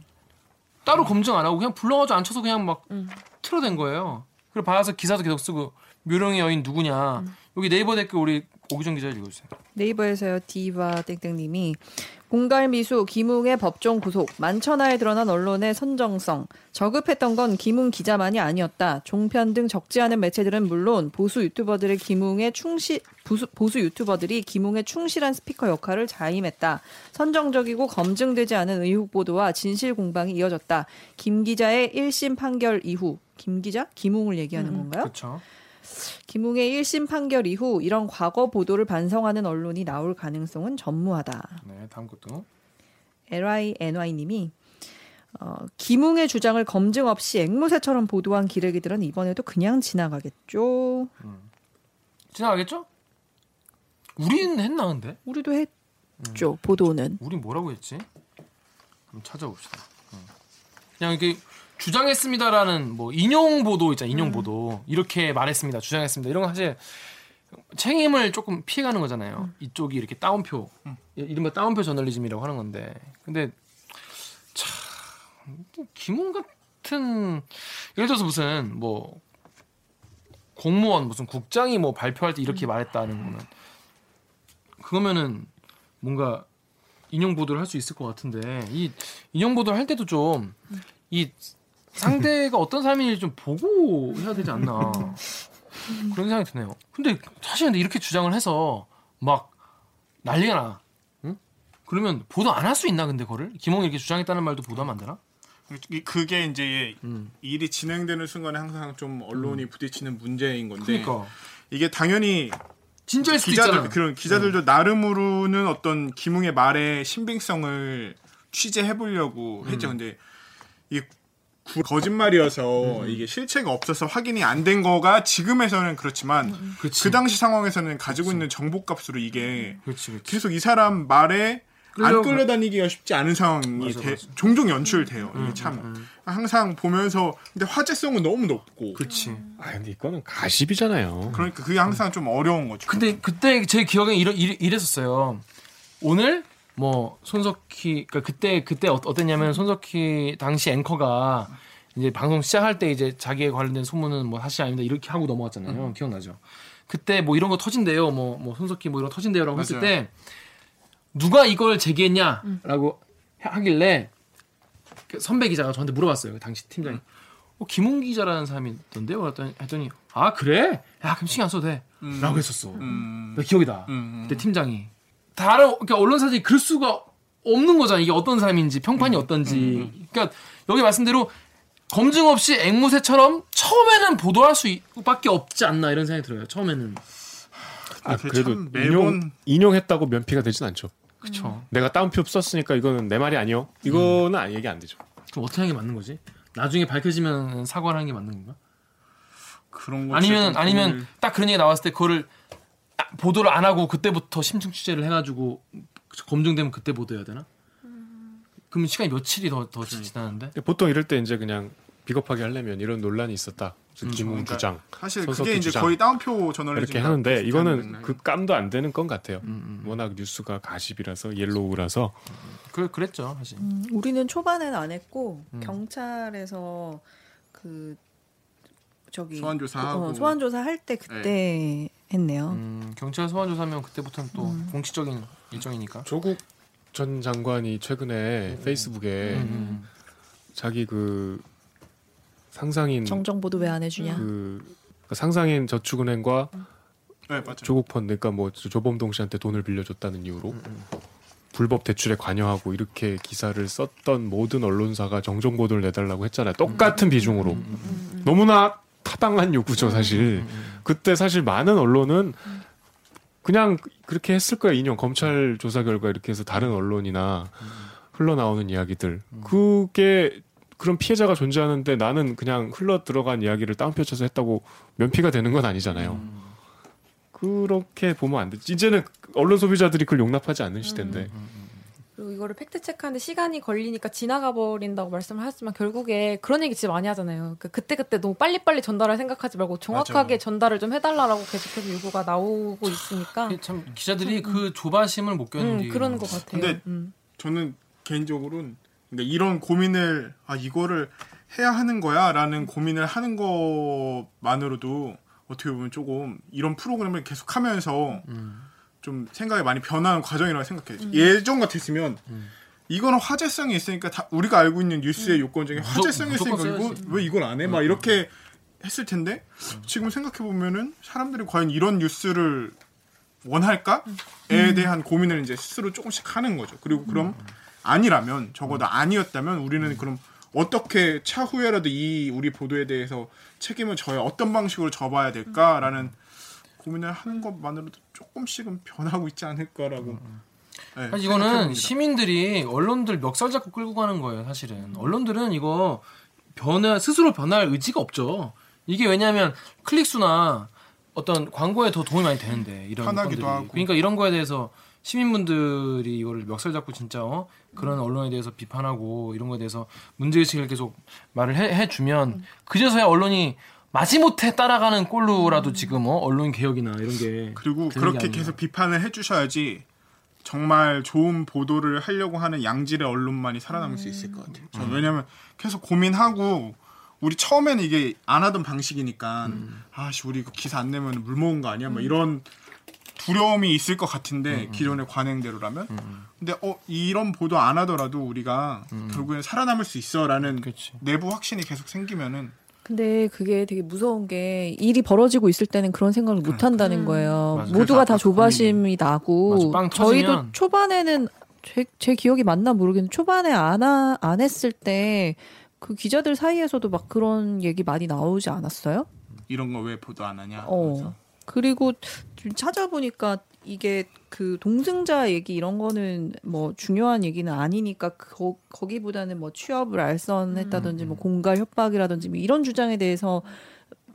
따로 검증 안 하고 그냥 불러가지고 앉혀서 그냥 막 음. 틀어댄 거예요. 그리고 받아서 기사도 계속 쓰고 묘령의 여인 누구냐. 여기 네이버 댓글 우리 오기정 기자 읽어주세요. 네이버에서요 디바 땡땡님이 공갈미수 김웅의 법정 구속 만천하에 드러난 언론의 선정성 저급했던 건 김웅 기자만이 아니었다 종편 등 적지 않은 매체들은 물론 보수 유튜버들의 김웅의 충실 보수, 보수 유튜버들이 김웅의 충실한 스피커 역할을 자임했다 선정적이고 검증되지 않은 의혹 보도와 진실 공방이 이어졌다 김 기자의 1심 판결 이후 김 기자 김웅을 얘기하는 건가요? 그렇죠. 김웅의 1심 판결 이후 이런 과거 보도를 반성하는 언론이 나올 가능성은 전무하다. 네, 다음 것도. LINY님이 어, 김웅의 주장을 검증 없이 앵무새처럼 보도한 기레기들은 이번에도 그냥 지나가겠죠. 지나가겠죠? 우리는 했나 근데? 우리도 했죠 보도는. 우리 뭐라고 했지? 한번 찾아봅시다. 어. 그냥 이렇게 주장했습니다라는 뭐 인용 보도 있잖아. 인용 보도 이렇게 말했습니다. 주장했습니다. 이런 거 사실 책임을 조금 피해가는 거잖아요. 이쪽이 이렇게 따옴표, 이른바 따옴표 저널리즘이라고 하는 건데, 근데 참 김웅 같은 예를 들어서 무슨 뭐 공무원 무슨 국장이 뭐 발표할 때 이렇게 말했다는 거는 그거면은 뭔가 인용 보도를 할 수 있을 것 같은데 이 인용 보도를 할 때도 좀 이 상대가 어떤 사람인지 좀 보고 해야 되지 않나 (laughs) 그런 생각이 드네요. 근데 사실 근데 이렇게 주장을 해서 막 난리가 나. 응? 그러면 보도 안 할 수 있나 근데 그거를 김홍이 이렇게 주장했다는 말도 보도하면 안 되나? 이- 그게 이제 음. 일이 진행되는 순간에 항상 좀 언론이 부딪히는 문제인 건데 그러니까 이게 당연히 진짜일 수도 기자들 있잖아. 그런 기자들도 나름으로는 어떤 김웅의 말의 신빙성을 취재해 보려고 음. 했죠. 근데 이게 구- 거짓말이어서 음. 이게 실체가 없어서 확인이 안 된 거가 지금에서는 그렇지만 그치. 그 당시 상황에서는 가지고 있는 정보값으로 이게 그렇지, 그렇지. 계속 이 사람 말에 안 끌려다니기가 쉽지 않은 상황이 맞아, 돼- 맞아. 종종 연출돼요. 음, 이게 참 음, 음. 항상 보면서 근데 화제성은 너무 높고 그렇지. 아 근데 이거는 가십이잖아요 그러니까 그게 항상 좀 어려운 거죠. 근데 그때 제 기억에 이러, 이래, 이랬었어요. 오늘 뭐 손석희 그러니까 그때 그때 어, 어땠냐면 손석희 당시 앵커가 이제 방송 시작할 때 이제 자기에 관련된 소문은 뭐 사실 아닙니다 이렇게 하고 넘어갔잖아요. 기억나죠? 그때 뭐 이런 거 터진대요. 뭐 뭐 손석희 뭐 이런 거 터진대요라고 했을 맞아요. 때 누가 이걸 제기했냐라고 하길래 그 선배 기자가 저한테 물어봤어요. 그 당시 팀장이. 어, 김웅 기자라는 사람이 있던데요? 그랬더니 했더니 아 그래? 야 그럼 신경 안 써도 돼. 라고 했었어. 음, 나 기억이다. 음, 그때 팀장이 다른 그러니까 언론사들이 그럴 수가 없는 거잖아. 이게 어떤 사람인지 평판이 어떤지. 그러니까 여기 말씀대로 검증 없이 앵무새처럼 처음에는 보도할 수밖에 없지 않나 이런 생각이 들어요. 처음에는. 아, 그게 그래도 인용, 인용했다고 면피가 되진 않죠 그쵸. 내가 따옴표 썼으니까 이거는 내 말이 아니요 이거는 아, 얘기 안 되죠 그럼 어떻게 하는 게 맞는 거지? 나중에 밝혀지면 사과를 하는 게 맞는 건가? 그런 거 아니면 아니면 딱 그런 얘기 나왔을 때 그거를 아, 보도를 안 하고 그때부터 심층 취재를 해가지고 검증되면 그때 보도해야 되나? 그럼 시간이 며칠이 더 더 지나는데? 보통 이럴 때 이제 그냥 비겁하게 하려면 이런 논란이 있었다. 음, 김웅 그러니까 주장 사실 그게 이제 주장. 거의 따옴표 저널리즘 이렇게 하는데 이거는. 그 깜도 안 되는 건 같아요. 음, 음. 워낙 뉴스가 가십이라서 yellow라서 그 그랬죠 사실. 음, 우리는 초반에는 안 했고 음. 경찰에서 그 저기 소환 조사하고. 어, 소환 조사 할 때 그때 했네요. 음, 경찰 소환 조사면 그때부터는 또 음. 공식적인 일정이니까. 조국 전 장관이 최근에 페이스북에 음, 자기 그 상상인 정정보도 왜 안 해주냐? 그 그러니까 상상인 저축은행과 네 맞죠. 조국 펀드 그러니까 뭐 조범동 씨한테 돈을 빌려줬다는 이유로 불법 대출에 관여하고 이렇게 기사를 썼던 모든 언론사가 정정 보도를 내달라고 했잖아요. 똑같은 비중으로 너무나 타당한 요구죠 사실. 그때 사실 많은 언론은 그냥 그렇게 했을 거야 인용 검찰 조사 결과 이렇게 해서 다른 언론이나 흘러나오는 이야기들 그게 그런 피해자가 존재하는데 나는 그냥 흘러 들어간 이야기를 다운표 쳐서 했다고 면피가 되는 건 아니잖아요. 그렇게 보면 안 되지. 이제는 언론 소비자들이 그걸 용납하지 않는 시대인데. 그리고 이거를 팩트 체크하는데 시간이 걸리니까 지나가 버린다고 말씀을 하셨지만 결국에 그런 얘기 진짜 많이 하잖아요. 그 그때 그때 너무 빨리 빨리 전달할 생각하지 말고 정확하게 맞아요. 전달을 좀 해달라고 계속해서 요구가 나오고 있으니까 참 기자들이 그 조바심을 못 견디. 음, 그런 것 같아요. 근데 음. 저는 개인적으로는 그러니까 이런 고민을 아 이거를 해야 하는 거야라는 고민을 하는 것만으로도 어떻게 보면 조금 이런 프로그램을 계속하면서 음. 좀 생각이 많이 변하는 과정이라고 생각해요. 예전 같았으면 음. 이거는 화제성이 있으니까 다 우리가 알고 있는 뉴스의 요건 중에 화제성이 있으니까 이거. 왜 이걸 안 해? 막 이렇게 했을 텐데 지금 생각해 보면은 사람들이 과연 이런 뉴스를 원할까에 대한 고민을 이제 스스로 조금씩 하는 거죠. 그리고 그럼 아니라면 적어도 아니었다면 우리는 그럼 어떻게 차후에라도 이 우리 보도에 대해서 책임을 져야 어떤 방식으로 져봐야 될까라는 고민을 하는 것만으로도 조금씩은 변하고 있지 않을까라고. 네, 사실 이거는 생각해봅니다. 시민들이 언론들 멱살 잡고 끌고 가는 거예요, 사실은. 언론들은 이거 변화, 스스로 변할 의지가 없죠. 이게 왜냐하면 클릭수나 어떤 광고에 더 도움이 많이 되는데, 이런 편하기도. 하고. 그러니까 이런 거에 대해서 시민분들이 이거를 멱살 잡고 진짜 어? 그런 언론에 대해서 비판하고 이런 거에 대해서 문제의식을 계속 말을 해, 해주면 그제서야 언론이 마지못해 따라가는 꼴로라도 지금 어? 언론 개혁이나 이런 게 그리고 그렇게. 계속 비판을 해주셔야지 정말 좋은 보도를 하려고 하는 양질의 언론만이 살아남을 수 있을 것 같아요. 음. 왜냐하면 계속 고민하고 우리 처음에는 이게 안 하던 방식이니까 음. 아씨 우리 이거 기사 안 내면 물 먹은 거 아니야? 뭐 이런 두려움이 있을 것 같은데 음, 기존의 관행대로라면 근데 어 이런 보도 안 하더라도 우리가 결국엔 살아남을 수 있어라는 음. 그렇지. 내부 확신이 계속 생기면은 근데 그게 되게 무서운 게 일이 벌어지고 있을 때는 그런 생각을 못 한다는 거예요. 맞아. 모두가 다 조바심이 나고 맞아. 빵 저희도. 초반에는 제, 제 기억이 맞나 모르겠는데 초반에 안, 하, 안 했을 때 그 기자들 사이에서도 막 그런 얘기 많이 나오지 않았어요? 이런 거 왜 보도 안 하냐? 어. 그리고 좀 찾아보니까 이게 그 동승자 얘기 이런 거는 뭐 중요한 얘기는 아니니까 거, 거기보다는 뭐 취업을 알선했다든지 뭐 공갈 협박이라든지 뭐 이런 주장에 대해서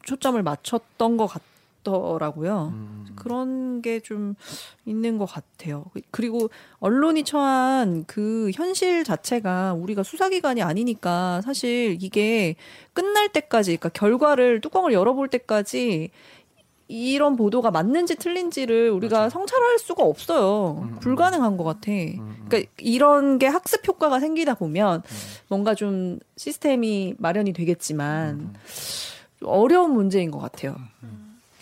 초점을 맞췄던 것 같더라고요. 음. 그런 게 좀 있는 것 같아요. 그리고 언론이 처한 그 현실 자체가 우리가 수사기관이 아니니까 사실 이게 끝날 때까지, 그러니까 결과를 뚜껑을 열어볼 때까지 이런 보도가 맞는지 틀린지를 우리가 성찰할 수가 없어요. 음, 음. 불가능한 것 같아. 음. 그러니까 이런 게 학습 효과가 생기다 보면 뭔가 좀 시스템이 마련이 되겠지만 음. 어려운 문제인 것 같아요.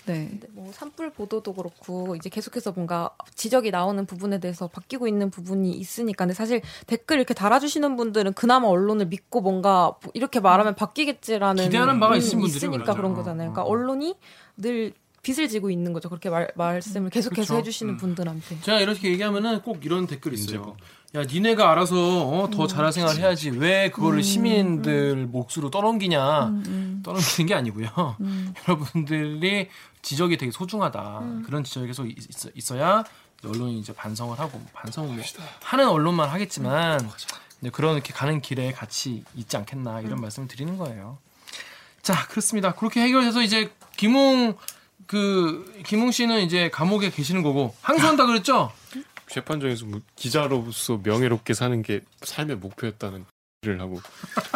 네. 뭐 산불 보도도 그렇고 이제 계속해서 뭔가 지적이 나오는 부분에 대해서 바뀌고 있는 부분이 있으니까 근데 사실 댓글 이렇게 달아주시는 분들은 그나마 언론을 믿고 뭔가 이렇게 말하면 바뀌겠지라는 기대하는 바가 음, 있으니까. 그런 어, 거잖아요. 어, 그러니까 어. 언론이 늘 빚을 지고 있는 거죠. 그렇게 말, 말씀을 계속해서 그쵸. 해주시는 음. 분들한테. 제가 이렇게 얘기하면은 꼭 이런 댓글이 있어요. 야, 니네가 알아서 어, 더 잘할 생각을 해야지. 왜 그거를 시민들 몫으로 떠넘기냐. 음, 떠넘기는 게 아니고요. 음. (laughs) 여러분들이 지적이 되게 소중하다. 그런 지적이 계속 있, 있어, 야 언론이 이제 반성을 하고 반성을 뭐 하는 언론만 하겠지만 이제 그런 이렇게 가는 길에 같이 있지 않겠나 이런 말씀을 드리는 거예요. 자 그렇습니다. 그렇게 해결해서 이제 김웅 그 김웅 씨는 이제 감옥에 계시는 거고 항소한다 그랬죠? 재판정에서 뭐 기자로서 명예롭게 사는 게 삶의 목표였다는 일을 하고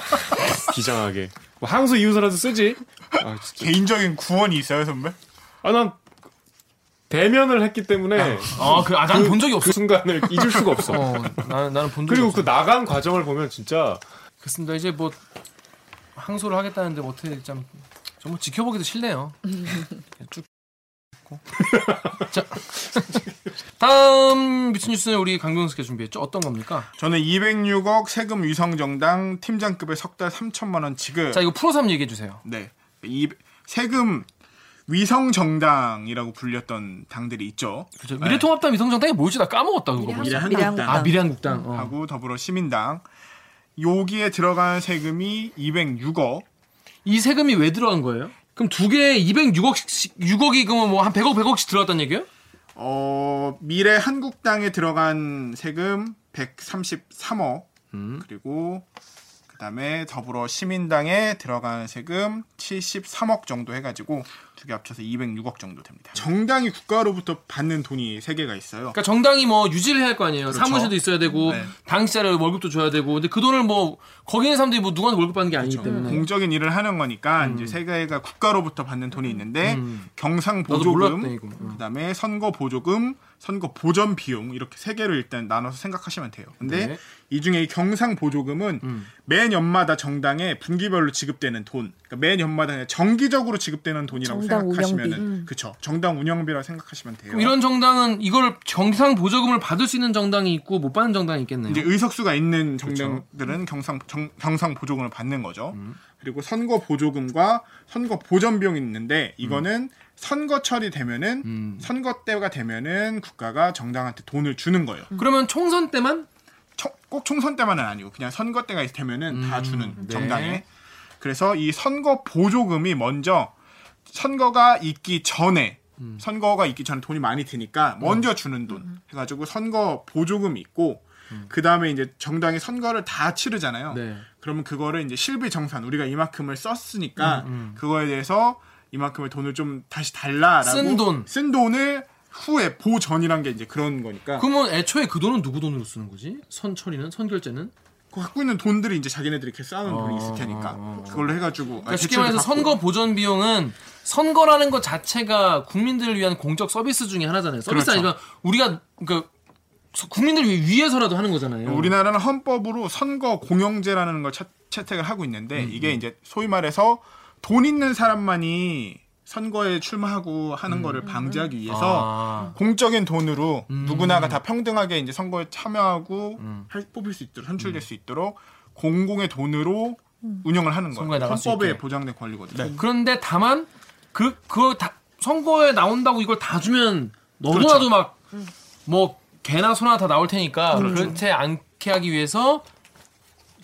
(laughs) 비장하게. 뭐 항소 이유서라도 쓰지. 아, 진짜. 개인적인 구원이 있어요, 선배? 아, 난 대면을 했기 때문에 아, 그, 아, 난본 적이 그 없어. 순간을 잊을 수가 없어. 어, 나는, 나는 본 적이 그리고 없어. 그 나간 과정을 보면 진짜 그렇습니다. 이제 뭐 항소를 하겠다는데 뭐 어떻게 좀 정말 지켜보기도 싫네요. (laughs) 쭉. 자, 다음 미친 뉴스는 우리 강병수께 준비했죠. 어떤 겁니까? 저는 206억 세금 위성 정당 팀장급의 석달 3천만 원 지급. 자, 이거 풀어서 한번 얘기해 주세요. 네. 이 세금 위성 정당이라고 불렸던 당들이 있죠. 그렇죠. 미래통합당 위성정당이 뭐였지? 나 까먹었다 그거. 미래한-. 미래한국당. 아, 미래한국당. 어. 하고 더불어 시민당 여기에 들어간 세금이 206억. 이 세금이 왜 들어간 거예요? 그럼 두 개에 206억씩 6억이 그러면 뭐 한 100억 100억씩 들어갔다는 얘기예요? 어, 미래 한국당에 들어간 세금 133억. 음. 그리고 그다음에 더불어 시민당에 들어간 세금 73억 정도 해가지고 두 개 합쳐서 206억 정도 됩니다. 정당이 국가로부터 받는 돈이 세 개가 있어요. 그러니까 정당이 뭐 유지를 해야 할 거 아니에요. 그렇죠. 사무실도 있어야 되고 네. 당시자를 월급도 줘야 되고. 근데 그 돈을 뭐 거기 있는 사람들이 뭐 누구한테 월급 받는 게 아니기 그렇죠. 때문에. 공적인 일을 하는 거니까 이제 세 개가 국가로부터 받는 돈이 있는데 음. 경상 보조금. 어. 그다음에 선거 보조금, 선거 보전 비용 이렇게 세 개를 일단 나눠서 생각하시면 돼요. 근데 네. 이 중에 이 경상 보조금은 음. 매 년마다 정당에 분기별로 지급되는 돈, 그러니까 매 년마다 그냥 정기적으로 지급되는 돈이라고 정당 생각하시면은 그쵸 정당 운영비라고 생각하시면 돼요. 이런 정당은 이걸 경상 보조금을 받을 수 있는 정당이 있고 못 받는 정당이 있겠네요. 이제 의석수가 있는 그렇죠. 정당들은 경상 정, 경상 보조금을 받는 거죠. 음. 그리고 선거 보조금과 선거 보전 비용이 있는데 이거는 선거철이 되면은 음. 선거 때가 되면은 국가가 정당한테 돈을 주는 거예요. 그러면 총선 때만 총- 꼭 총선 때만은 아니고 그냥 선거 때가 되면은 다 음, 주는 네. 정당에. 그래서 이 선거 보조금이 먼저 선거가 있기 전에 음. 선거가 있기 전에 돈이 많이 드니까 먼저 주는 돈 해가지고 선거 보조금이 있고 그 다음에 이제 정당이 선거를 다 치르잖아요. 음. 네. 그러면 그거를 이제 실비 정산 우리가 이만큼을 썼으니까 음, 그거에 대해서 이만큼의 돈을 좀 다시 달라라고 쓴 돈. 쓴 돈을 후에 보전이란 게 이제 그런 거니까 그러면 애초에 그 돈은 누구 돈으로 쓰는 거지? 선처리는 선결제는? 그 갖고 있는 돈들이 이제 자기네들이 이렇게 쌓아놓은 어, 돈이 있을 테니까 어, 어. 그걸로 해가지고 그러니까 쉽게 말해서 선거 보전 비용은 선거라는 것 자체가 국민들을 위한 공적 서비스 중에 하나잖아요. 서비스 그렇죠. 아니라 우리가 그러니까 위- 위해서라도 하는 거잖아요. 우리나라는 헌법으로 선거 공영제라는 걸 차- 채택을 하고 있는데 음, 이게 이제 소위 말해서 돈 있는 사람만이 선거에 출마하고 하는 거를 방지하기 위해서 음. 아. 공적인 돈으로 음. 누구나가 다 평등하게 이제 선거에 참여하고 음. 할, 뽑힐 수 있도록 선출될 수 있도록 공공의 돈으로 운영을 하는 거예요. 헌법에. 보장된 권리거든요. 그런데 다만 그 그거 다 선거에 나온다고 이걸 다 주면 그렇죠. 너무나도 막뭐 개나 소나 다 나올 테니까 그렇죠. 그렇지 않게 하기 위해서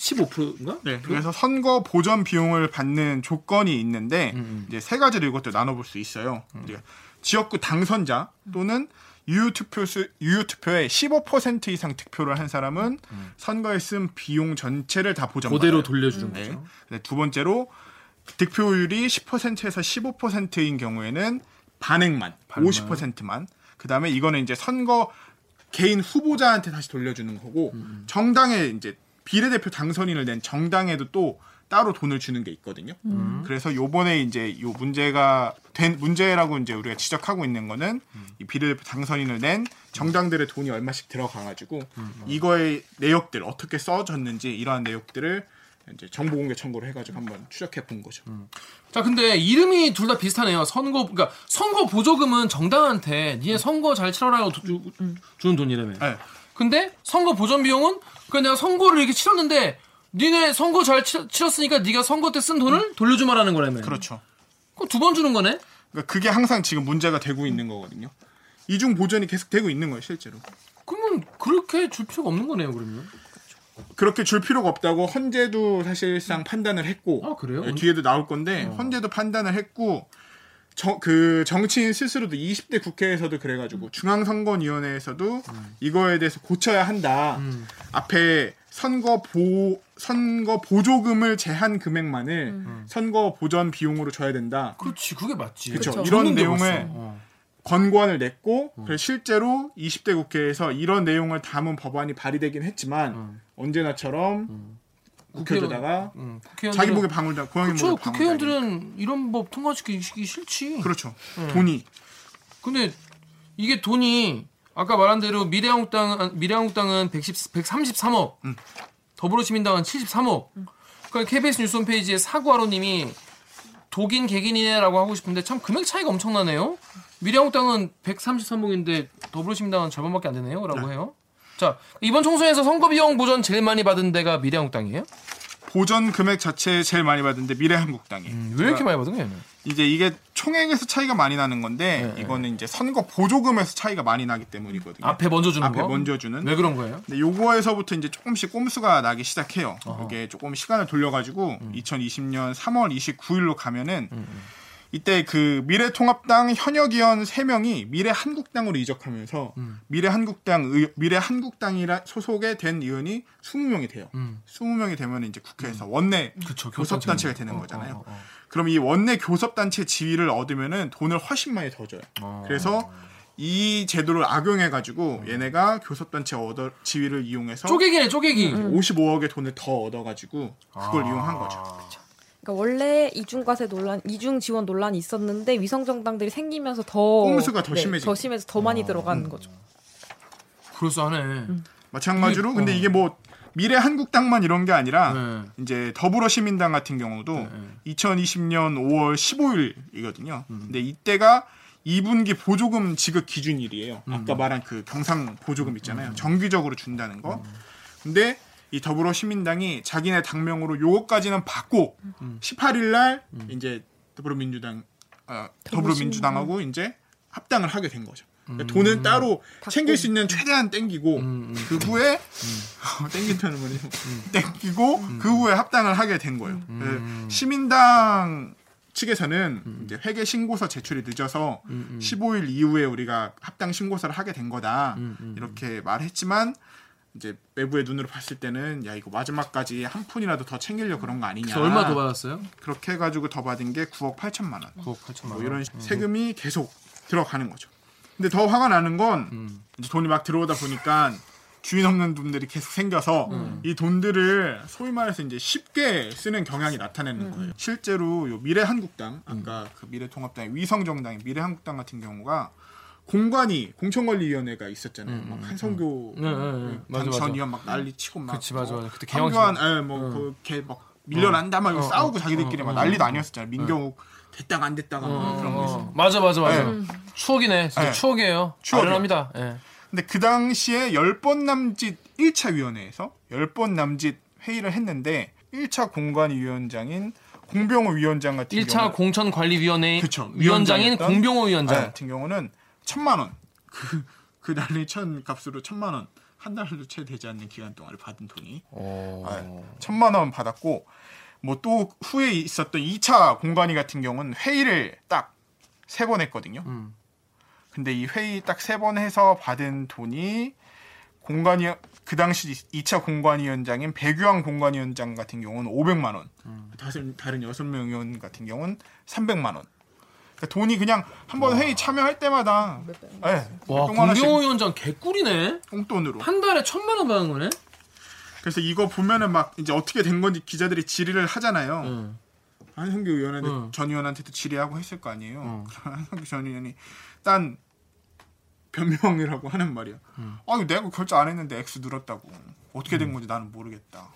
15%인가? 네, 그래서 선거 보전 비용을 받는 조건이 있는데 음, 이제 세 가지를 이것도 나눠볼 수 있어요. 이제 지역구 당선자 또는 유효 투표 수 유효 투표의 15% 이상 득표를 한 사람은 선거에 쓴 비용 전체를 다 보전. 음. 그대로 돌려주는 네. 거죠. 네, 두 번째로 득표율이 10%에서 15%인 경우에는 반액만, 반만. 50%만. 그 다음에 이거는 이제 선거 개인 후보자한테 다시 돌려주는 거고 음, 정당에 이제 비례대표 당선인을 낸 정당에도 또 따로 돈을 주는 게 있거든요. 음. 그래서 요번에 이제 요 문제가 된 문제라고 이제 우리가 지적하고 있는 거는 음. 이 비례대표 당선인을 낸 정당들의 돈이 얼마씩 들어가가지고 음, 이거의 내역들 어떻게 써졌는지 이러한 내역들을 이제 정보 공개 청구를 해가지고 한번 추적해 본 거죠. 음. 자, 근데 이름이 둘 다 비슷하네요. 선거, 그러니까 선거 보조금은 정당한테 니네 선거 잘 치러라고 주, 주- 주는 돈이라며. 네. 근데 선거 보전 비용은 그냥 내가 선거를 이렇게 치렀는데 니네 선거 잘 치, 치렀으니까 네가 선거 때 쓴 돈을 돌려주마라는 거라며. 그렇죠. 그럼 두 번 주는 거네? 그러니까 그게 항상 지금 문제가 되고 있는 거거든요. 이중 보전이 계속 되고 있는 거예요, 실제로. 그러면 그렇게 줄 필요가 없는 거네요, 그러면. 그렇게 줄 필요가 없다고 헌재도 사실상 판단을 했고 아, 그래요? 네, 뒤에도 나올 건데 헌재도 판단을 했고 정, 그 정치인 스스로도 20대 국회에서도 그래가지고 중앙선거위원회에서도 이거에 대해서 고쳐야 한다. 음. 앞에 선거 보 선거 보조금을 제한 금액만을 선거 보전 비용으로 줘야 된다. 그렇지, 그게 맞지. 그쵸. 이런 내용을. 어. 권고안을 냈고 그래서 실제로 20대 국회에서 이런 내용을 담은 법안이 발의되긴 했지만 음. 언제나처럼 국회에다가 음, 자기 목에 방울 다 고양이 그렇죠. 목에 방울 국회의원들은 이런 법 통과시키기 싫지. 그렇죠. 음. 돈이 근데 이게 돈이 아까 말한 대로 미래한국당 미래한국당은 110, 133억, 음. 더불어시민당은 73억. 그러니까 KBS 뉴스 홈페이지에 사구하로님이 독인 개긴이네라고 하고 싶은데 참 금액 차이가 엄청나네요. 미래한국당은 133억인데 더불어시민당은 절반밖에 안 되네요라고 해요. 자 이번 총선에서 선거 비용 보전 제일 많이 받은 데가 미래한국당이에요? 보전 금액 자체 제일 많이 받는데 미래한국당이. 음, 왜 이렇게 많이 받은 거예요? 이제 이게 총액에서 차이가 많이 나는 건데 네, 이거는 이제 선거 보조금에서 차이가 많이 나기 때문이거든요. 앞에 먼저 주는 앞에 거? 먼저 주는. 왜 그런 거예요? 근데 요거에서부터 이제 조금씩 꼼수가 나기 시작해요. 어허. 이게 조금 시간을 돌려가지고 음. 2020년 3월 29일로 가면은 이때 그 미래통합당 현역 의원 3명이 미래한국당으로 이적하면서 음. 미래한국당 의, 미래한국당이라 소속에 된 의원이 20명이 돼요. 음. 20명이 되면 이제 국회에서 원내 그쵸, 교섭단체가 되는 어, 거잖아요. 어, 어, 어. 그럼 이 원내 교섭단체 지위를 얻으면은 돈을 훨씬 많이 더 줘요. 어. 그래서 이 제도를 악용해 가지고 얘네가 교섭단체 얻어 지위를 이용해서 쪼개기네 쪼개기. 55억의 돈을 더 얻어 가지고 그걸 이용한 거죠. 그 러니까 원래 이중과세 논란, 이중 지원 논란이 있었는데 위성 정당들이 생기면서 더 꼼수가 더 심해진 더 심해서 더 많이 들어가는 거죠. 그럴싸하네. 마찬가지로 이게- 근데 어. 이게 뭐 미래 한국당만 이런 게 아니라 네. 이제 더불어시민당 같은 경우도 네. 2020년 5월 15일이거든요. 음. 근데 이때가 2분기 보조금 지급 기준일이에요. 아까 말한 그 경상 보조금 있잖아요. 정기적으로 준다는 거. 근데 이 더불어시민당이 자기네 당명으로 요거까지는 받고 18일 날 이제 더불어민주당 어, 더불어민주당하고 이제 합당을 하게 된 거죠. 그러니까 돈은 따로 챙길 수 있는 최대한 땡기고 음, 음. 그 후에 어, 땡긴다는 말이 땡기고 그 후에 합당을 하게 된 거예요. 네, 시민당 측에서는 이제 회계 신고서 제출이 늦어서 15일 이후에 우리가 합당 신고서를 하게 된 거다. 이렇게 말했지만 이제 외부의 눈으로 봤을 때는 야 이거 마지막까지 한 푼이라도 더 챙기려 그런 거 아니냐. 그래서 얼마 더 받았어요? 그렇게 해가지고 더 받은 게 9억 8천만 원. 9억 8천만 원. 뭐 이런 세금이 계속 들어가는 거죠. 근데 더 화가 나는 건 음. 이제 돈이 막 들어오다 보니까 주인 없는 분들이 계속 생겨서 이 돈들을 소위 말해서 이제 쉽게 쓰는 경향이 나타내는 거예요. 실제로 요 미래한국당 아까 그 미래통합당의 위성정당의 미래한국당 같은 경우가 공관위 공천관리위원회가 있었잖아요. 막 한성교 네, 네, 네. 맞아, 전 맞아. 의원 막 난리 치고 막 그치, 맞아, 뭐 맞아. 그때 개항식 황교안 뭐그걔막 밀려난다 막 이러고 어, 싸우고 어, 자기들끼리 어, 막 어, 난리도 어. 아니었었잖아요. 민경욱 됐다가 안 됐다가 막 그런 거 있어. 어, 맞아 맞아 맞아. 네. 추억이네. 진짜 네. 추억이에요. 아련합니다. 예. 근데 그 당시에 10번 남짓 1차 위원회에서 10번 남짓 회의를 했는데 1차 공관위원장인 공병호 위원장 같은 1차 경우는 공천관리위원회 그쵸, 위원장인 공병호 네, 위원장. 같은 경우는 천만 원. 그, 그 난리 천 값으로 천만 원. 한 달도 채 되지 않는 기간 동안을 받은 돈이 어. 네, 천만 원 받았고 뭐 또 후에 있었던 2차 공관위 같은 경우는 회의를 딱 세 번 했거든요. 음. 근데 이 회의 딱 세 번 해서 받은 돈이 공관위 그 당시 2차 공관위원장인 배규환 공관위원장 같은 경우는 500만 원. 다른 다른 여섯 명 의원 같은 경우는 300만 원. 그러니까 돈이 그냥 한번 회의 참여할 때마다 네, 와똥 하나씩 공병호 위원장 개꿀이네. 똥돈으로. 한 달에 천만 원 받는 거네. 그래서 이거 보면은 막 이제 어떻게 된 건지 기자들이 질의를 하잖아요. 응. 한성규 의원한테 응. 전 의원한테도 질의하고 했을 거 아니에요. 응. (laughs) 그럼 한성규 전 의원이 딴 변명이라고 하는 말이야. 아 이거 내가 결제 안 했는데 X 늘었다고. 어떻게 된 건지 나는 모르겠다.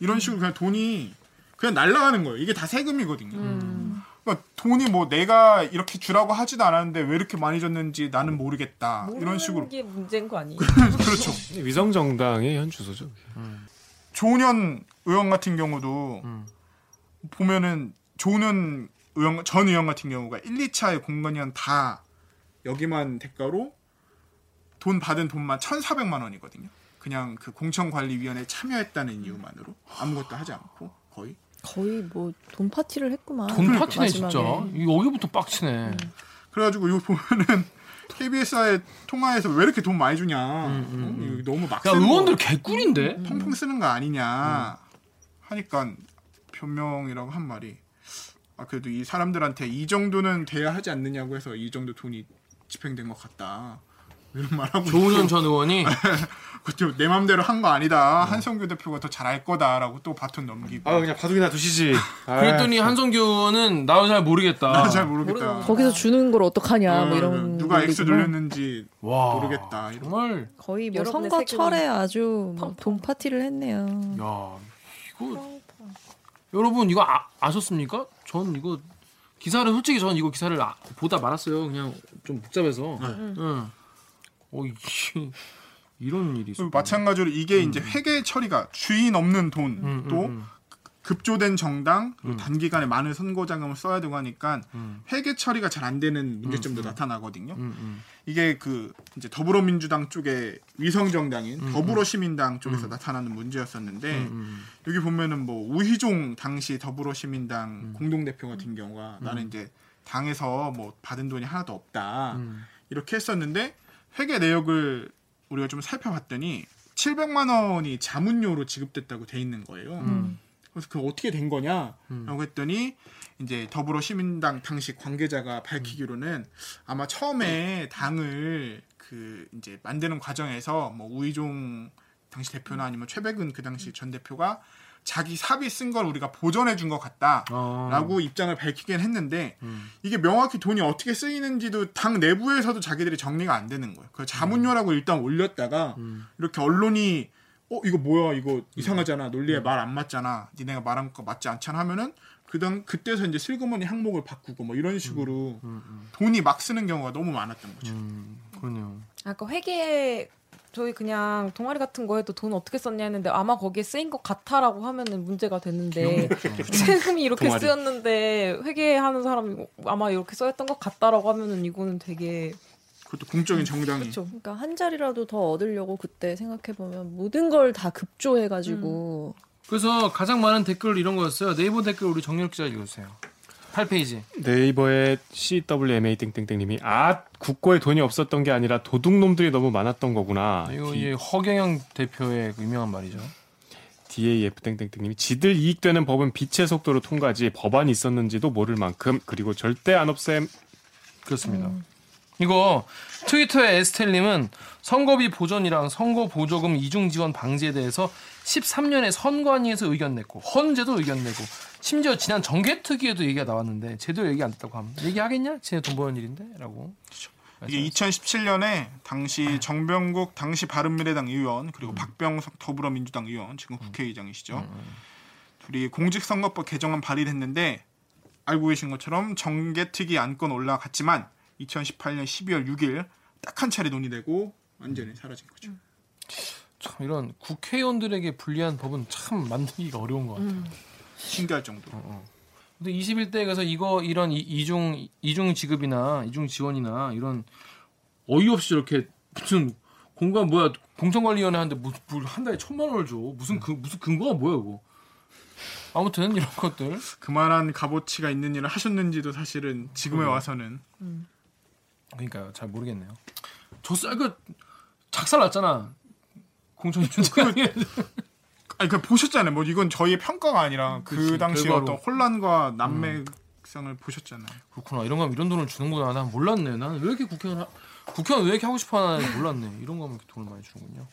이런 식으로 그냥 돈이 그냥 날라가는 거예요. 이게 다 세금이거든요. 그러니까 돈이 뭐 내가 이렇게 주라고 하지도 않았는데 왜 이렇게 많이 줬는지 나는 모르겠다. 이런 식으로 게 문제인 거 아니에요? (laughs) 그렇죠. 위성 정당의 현 주소죠. 조은현 의원 같은 경우도 음. 보면은 조은현 의원 전 의원 같은 경우가 1, 2차의 공관위원 다 여기만 대가로 돈 받은 돈만 1,400만 원이거든요. 그냥 그 공천관리위원회에 참여했다는 이유만으로 아무것도 하지 않고 거의 거의 뭐 돈 파티를 했구만. 돈 파티네 진짜. 마지막에. 이 여기부터 빡치네. 그래가지고 이거 보면은 KBS와의 통화에서 왜 이렇게 돈 많이 주냐 음, 음, 어? 이거 너무 막 야 의원들 거, 개꿀인데. 펑펑 쓰는 거 아니냐 하니까 변명이라고 한 말이 아 그래도 이 사람들한테 이 정도는 돼야 하지 않느냐고 해서 이 정도 돈이 집행된 것 같다 이런 말하고 조은현 전 의원이 (laughs) 그때 내 맘대로 한 거 아니다. 한성규 대표가 더 잘할 거다라고 또 바톤 넘기고. 아 그냥 바둑이나 두시지. (laughs) 그랬더니 한성규 의원은 나도 잘 모르겠다. 나도 잘 모르겠다. 거기서 주는 걸 어떡하냐 뭐 어, 이런 누가 X 논리구나. 돌렸는지 와 모르겠다. 이런. 정말 거의 뭐 여러분의 선거 철에 아주 뭐돈 파티를 했네요. 야 이거 여러분 이거 아, 아셨습니까? 전 이거 기사를 솔직히 전 이거 기사를 아, 보다 말았어요. 그냥 좀 복잡해서. 응. 어 이게 (laughs) 이런 일이 있어. 마찬가지로 이게 이제 회계 처리가 주인 없는 돈 음, 또 음, 급조된 정당 그리고 단기간에 많은 선거 자금을 써야 되고 하니까 음. 회계 처리가 잘 안 되는 문제점도 나타나거든요. 음, 음, 이게 그 이제 더불어민주당 쪽의 위성 정당인 더불어시민당 쪽에서 나타나는 문제였었는데 음, 여기 보면은 뭐 우희종 당시 더불어시민당 공동 대표 같은 경우가 나는 이제 당에서 뭐 받은 돈이 하나도 없다 음. 이렇게 했었는데 회계 내역을 우리가 좀 살펴봤더니 700만 원이 자문료로 지급됐다고 돼 있는 거예요. 음. 그래서 그 어떻게 된 거냐라고 했더니 이제 더불어 시민당 당시 관계자가 밝히기로는 아마 처음에 당을 그 이제 만드는 과정에서 뭐 우이종 당시 대표나 아니면 최백은 그 당시 전 대표가 자기 사비 쓴걸 우리가 보전해 준 것 같다라고 어. 입장을 밝히긴 했는데 음. 이게 명확히 돈이 어떻게 쓰이는지도 당 내부에서도 자기들이 정리가 안 되는 거예요. 그 자문료라고 일단 올렸다가 음. 이렇게 언론이 어 이거 뭐야 이거 이상하잖아 논리에 말 안 맞잖아 니네가 말한 거 맞지 않잖아 하면은 그당 그때서 이제 슬그머니 항목을 바꾸고 뭐 이런 식으로 돈이 막 쓰는 경우가 너무 많았던 거죠. 음, 그러네요. 아까 회계 저희 그냥 동아리 같은 거 해도 돈 어떻게 썼냐 했는데 아마 거기에 쓰인 것 같아라고 하면은 문제가 됐는데 세금이 (laughs) 이렇게 동아리. 쓰였는데 회계하는 사람이 아마 이렇게 써였던 것 같다라고 하면은 이거는 되게 그것도 공적인 정당이 그렇죠. 그러니까 한 자리라도 더 얻으려고 그때 생각해 보면 모든 걸 다 급조해 가지고 그래서 가장 많은 댓글 이런 거였어요. 네이버 댓글 우리 정렬 기자 읽어주세요. 8페이지. 네이버의 CWMA 땡땡땡님이 아 국고에 돈이 없었던 게 아니라 도둑놈들이 너무 많았던 거구나. 이거 이제 허경영 대표의 그 유명한 말이죠. DAF 땡땡땡님이 지들 이익되는 법은 빛의 속도로 통과지 법안이 있었는지도 모를 만큼 그리고 절대 안 없앰. 그렇습니다. 이거 트위터의 에스텔님은 선거비 보전이랑 선거 보조금 이중 지원 방지에 대해서 13년에 선관위에서 의견 냈고 헌재도 의견 내고 심지어 지난 정개특위에도 얘기가 나왔는데 제대로 얘기 안 됐다고 하면 얘기하겠냐? 쟤네 돈 버는 일인데?라고. 이게 2017년에 당시 정병국 당시 바른미래당 의원 그리고 박병석 더불어민주당 의원 지금 국회의장이시죠. 둘이 공직선거법 개정안 발의를 했는데 알고 계신 것처럼 정개특위 안건 올라갔지만 2018년 12월 6일 딱 한 차례 논의되고 완전히 사라진 거죠. 참 이런 국회의원들에게 불리한 법은 참 만들기가 어려운 것 같아요. 신기할 정도. 근데 21대에 가서 이거 이런 이- 이중 이중 지급이나 이중 지원이나 이런 어이없이 이렇게 무슨 공간 뭐야 공천관리위원회 하는데 뭐한 달에 천만 원을 줘. 무슨 그 무슨 근거가 뭐야 이거? 아무튼 이런 것들. 그만한 값어치가 있는 일을 하셨는지도 사실은 지금에 와서는. 그러니까요. 잘 모르겠네요. 저 쌀그 작살 났잖아 공천위원회 (laughs) 아니 그 보셨잖아요. 뭐 이건 저희의 평가가 아니라 그 그치, 당시 결과로. 어떤 혼란과 난맥상을 보셨잖아요. 그렇구나 이런 거면 이런 돈을 주는구나 난 몰랐네 나는 왜 이렇게 국회의원 하, 국회의원 왜 이렇게 하고 싶어 하나 몰랐네 이런 거면 이렇게 돈을 많이 주는군요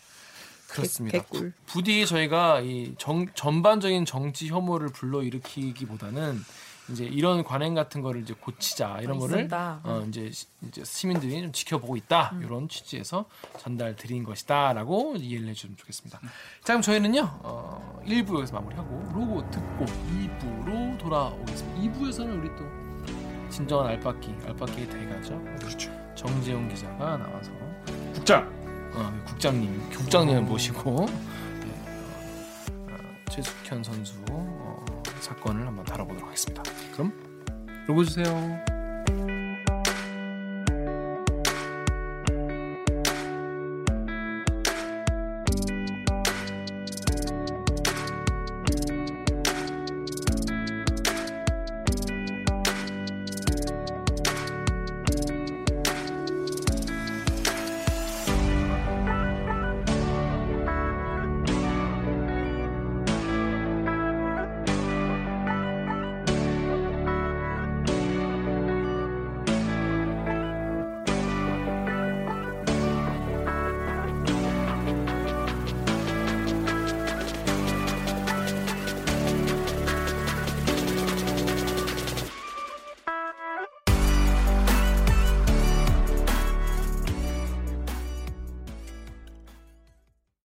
그렇습니다 개꿀. 부디 저희가 이 정, 전반적인 정치 혐오를 불러일으키기보다는 이제 이런 관행 같은 거를 이제 고치자 이런 어, 거를. 어, 이제, 시- 이제 시민들이 좀 지켜보고 있다 음. 이런 취지에서 전달 드린 것이다라고 이해를 해주면 좋겠습니다. 자 그럼 저희는요 어, 1부 여기서 마무리하고 로고 듣고 2부로 돌아오겠습니다. 2부에서는 우리 또 진정한 알바끼 알바끼의 대가죠. 그렇죠. 정재용 기자가 나와서 국장. 어, 국장님, 국장님을 모시고 네, 어, 최숙현 선수 어, 사건을 한번 다뤄보도록 하겠습니다. 그럼 로고 주세요.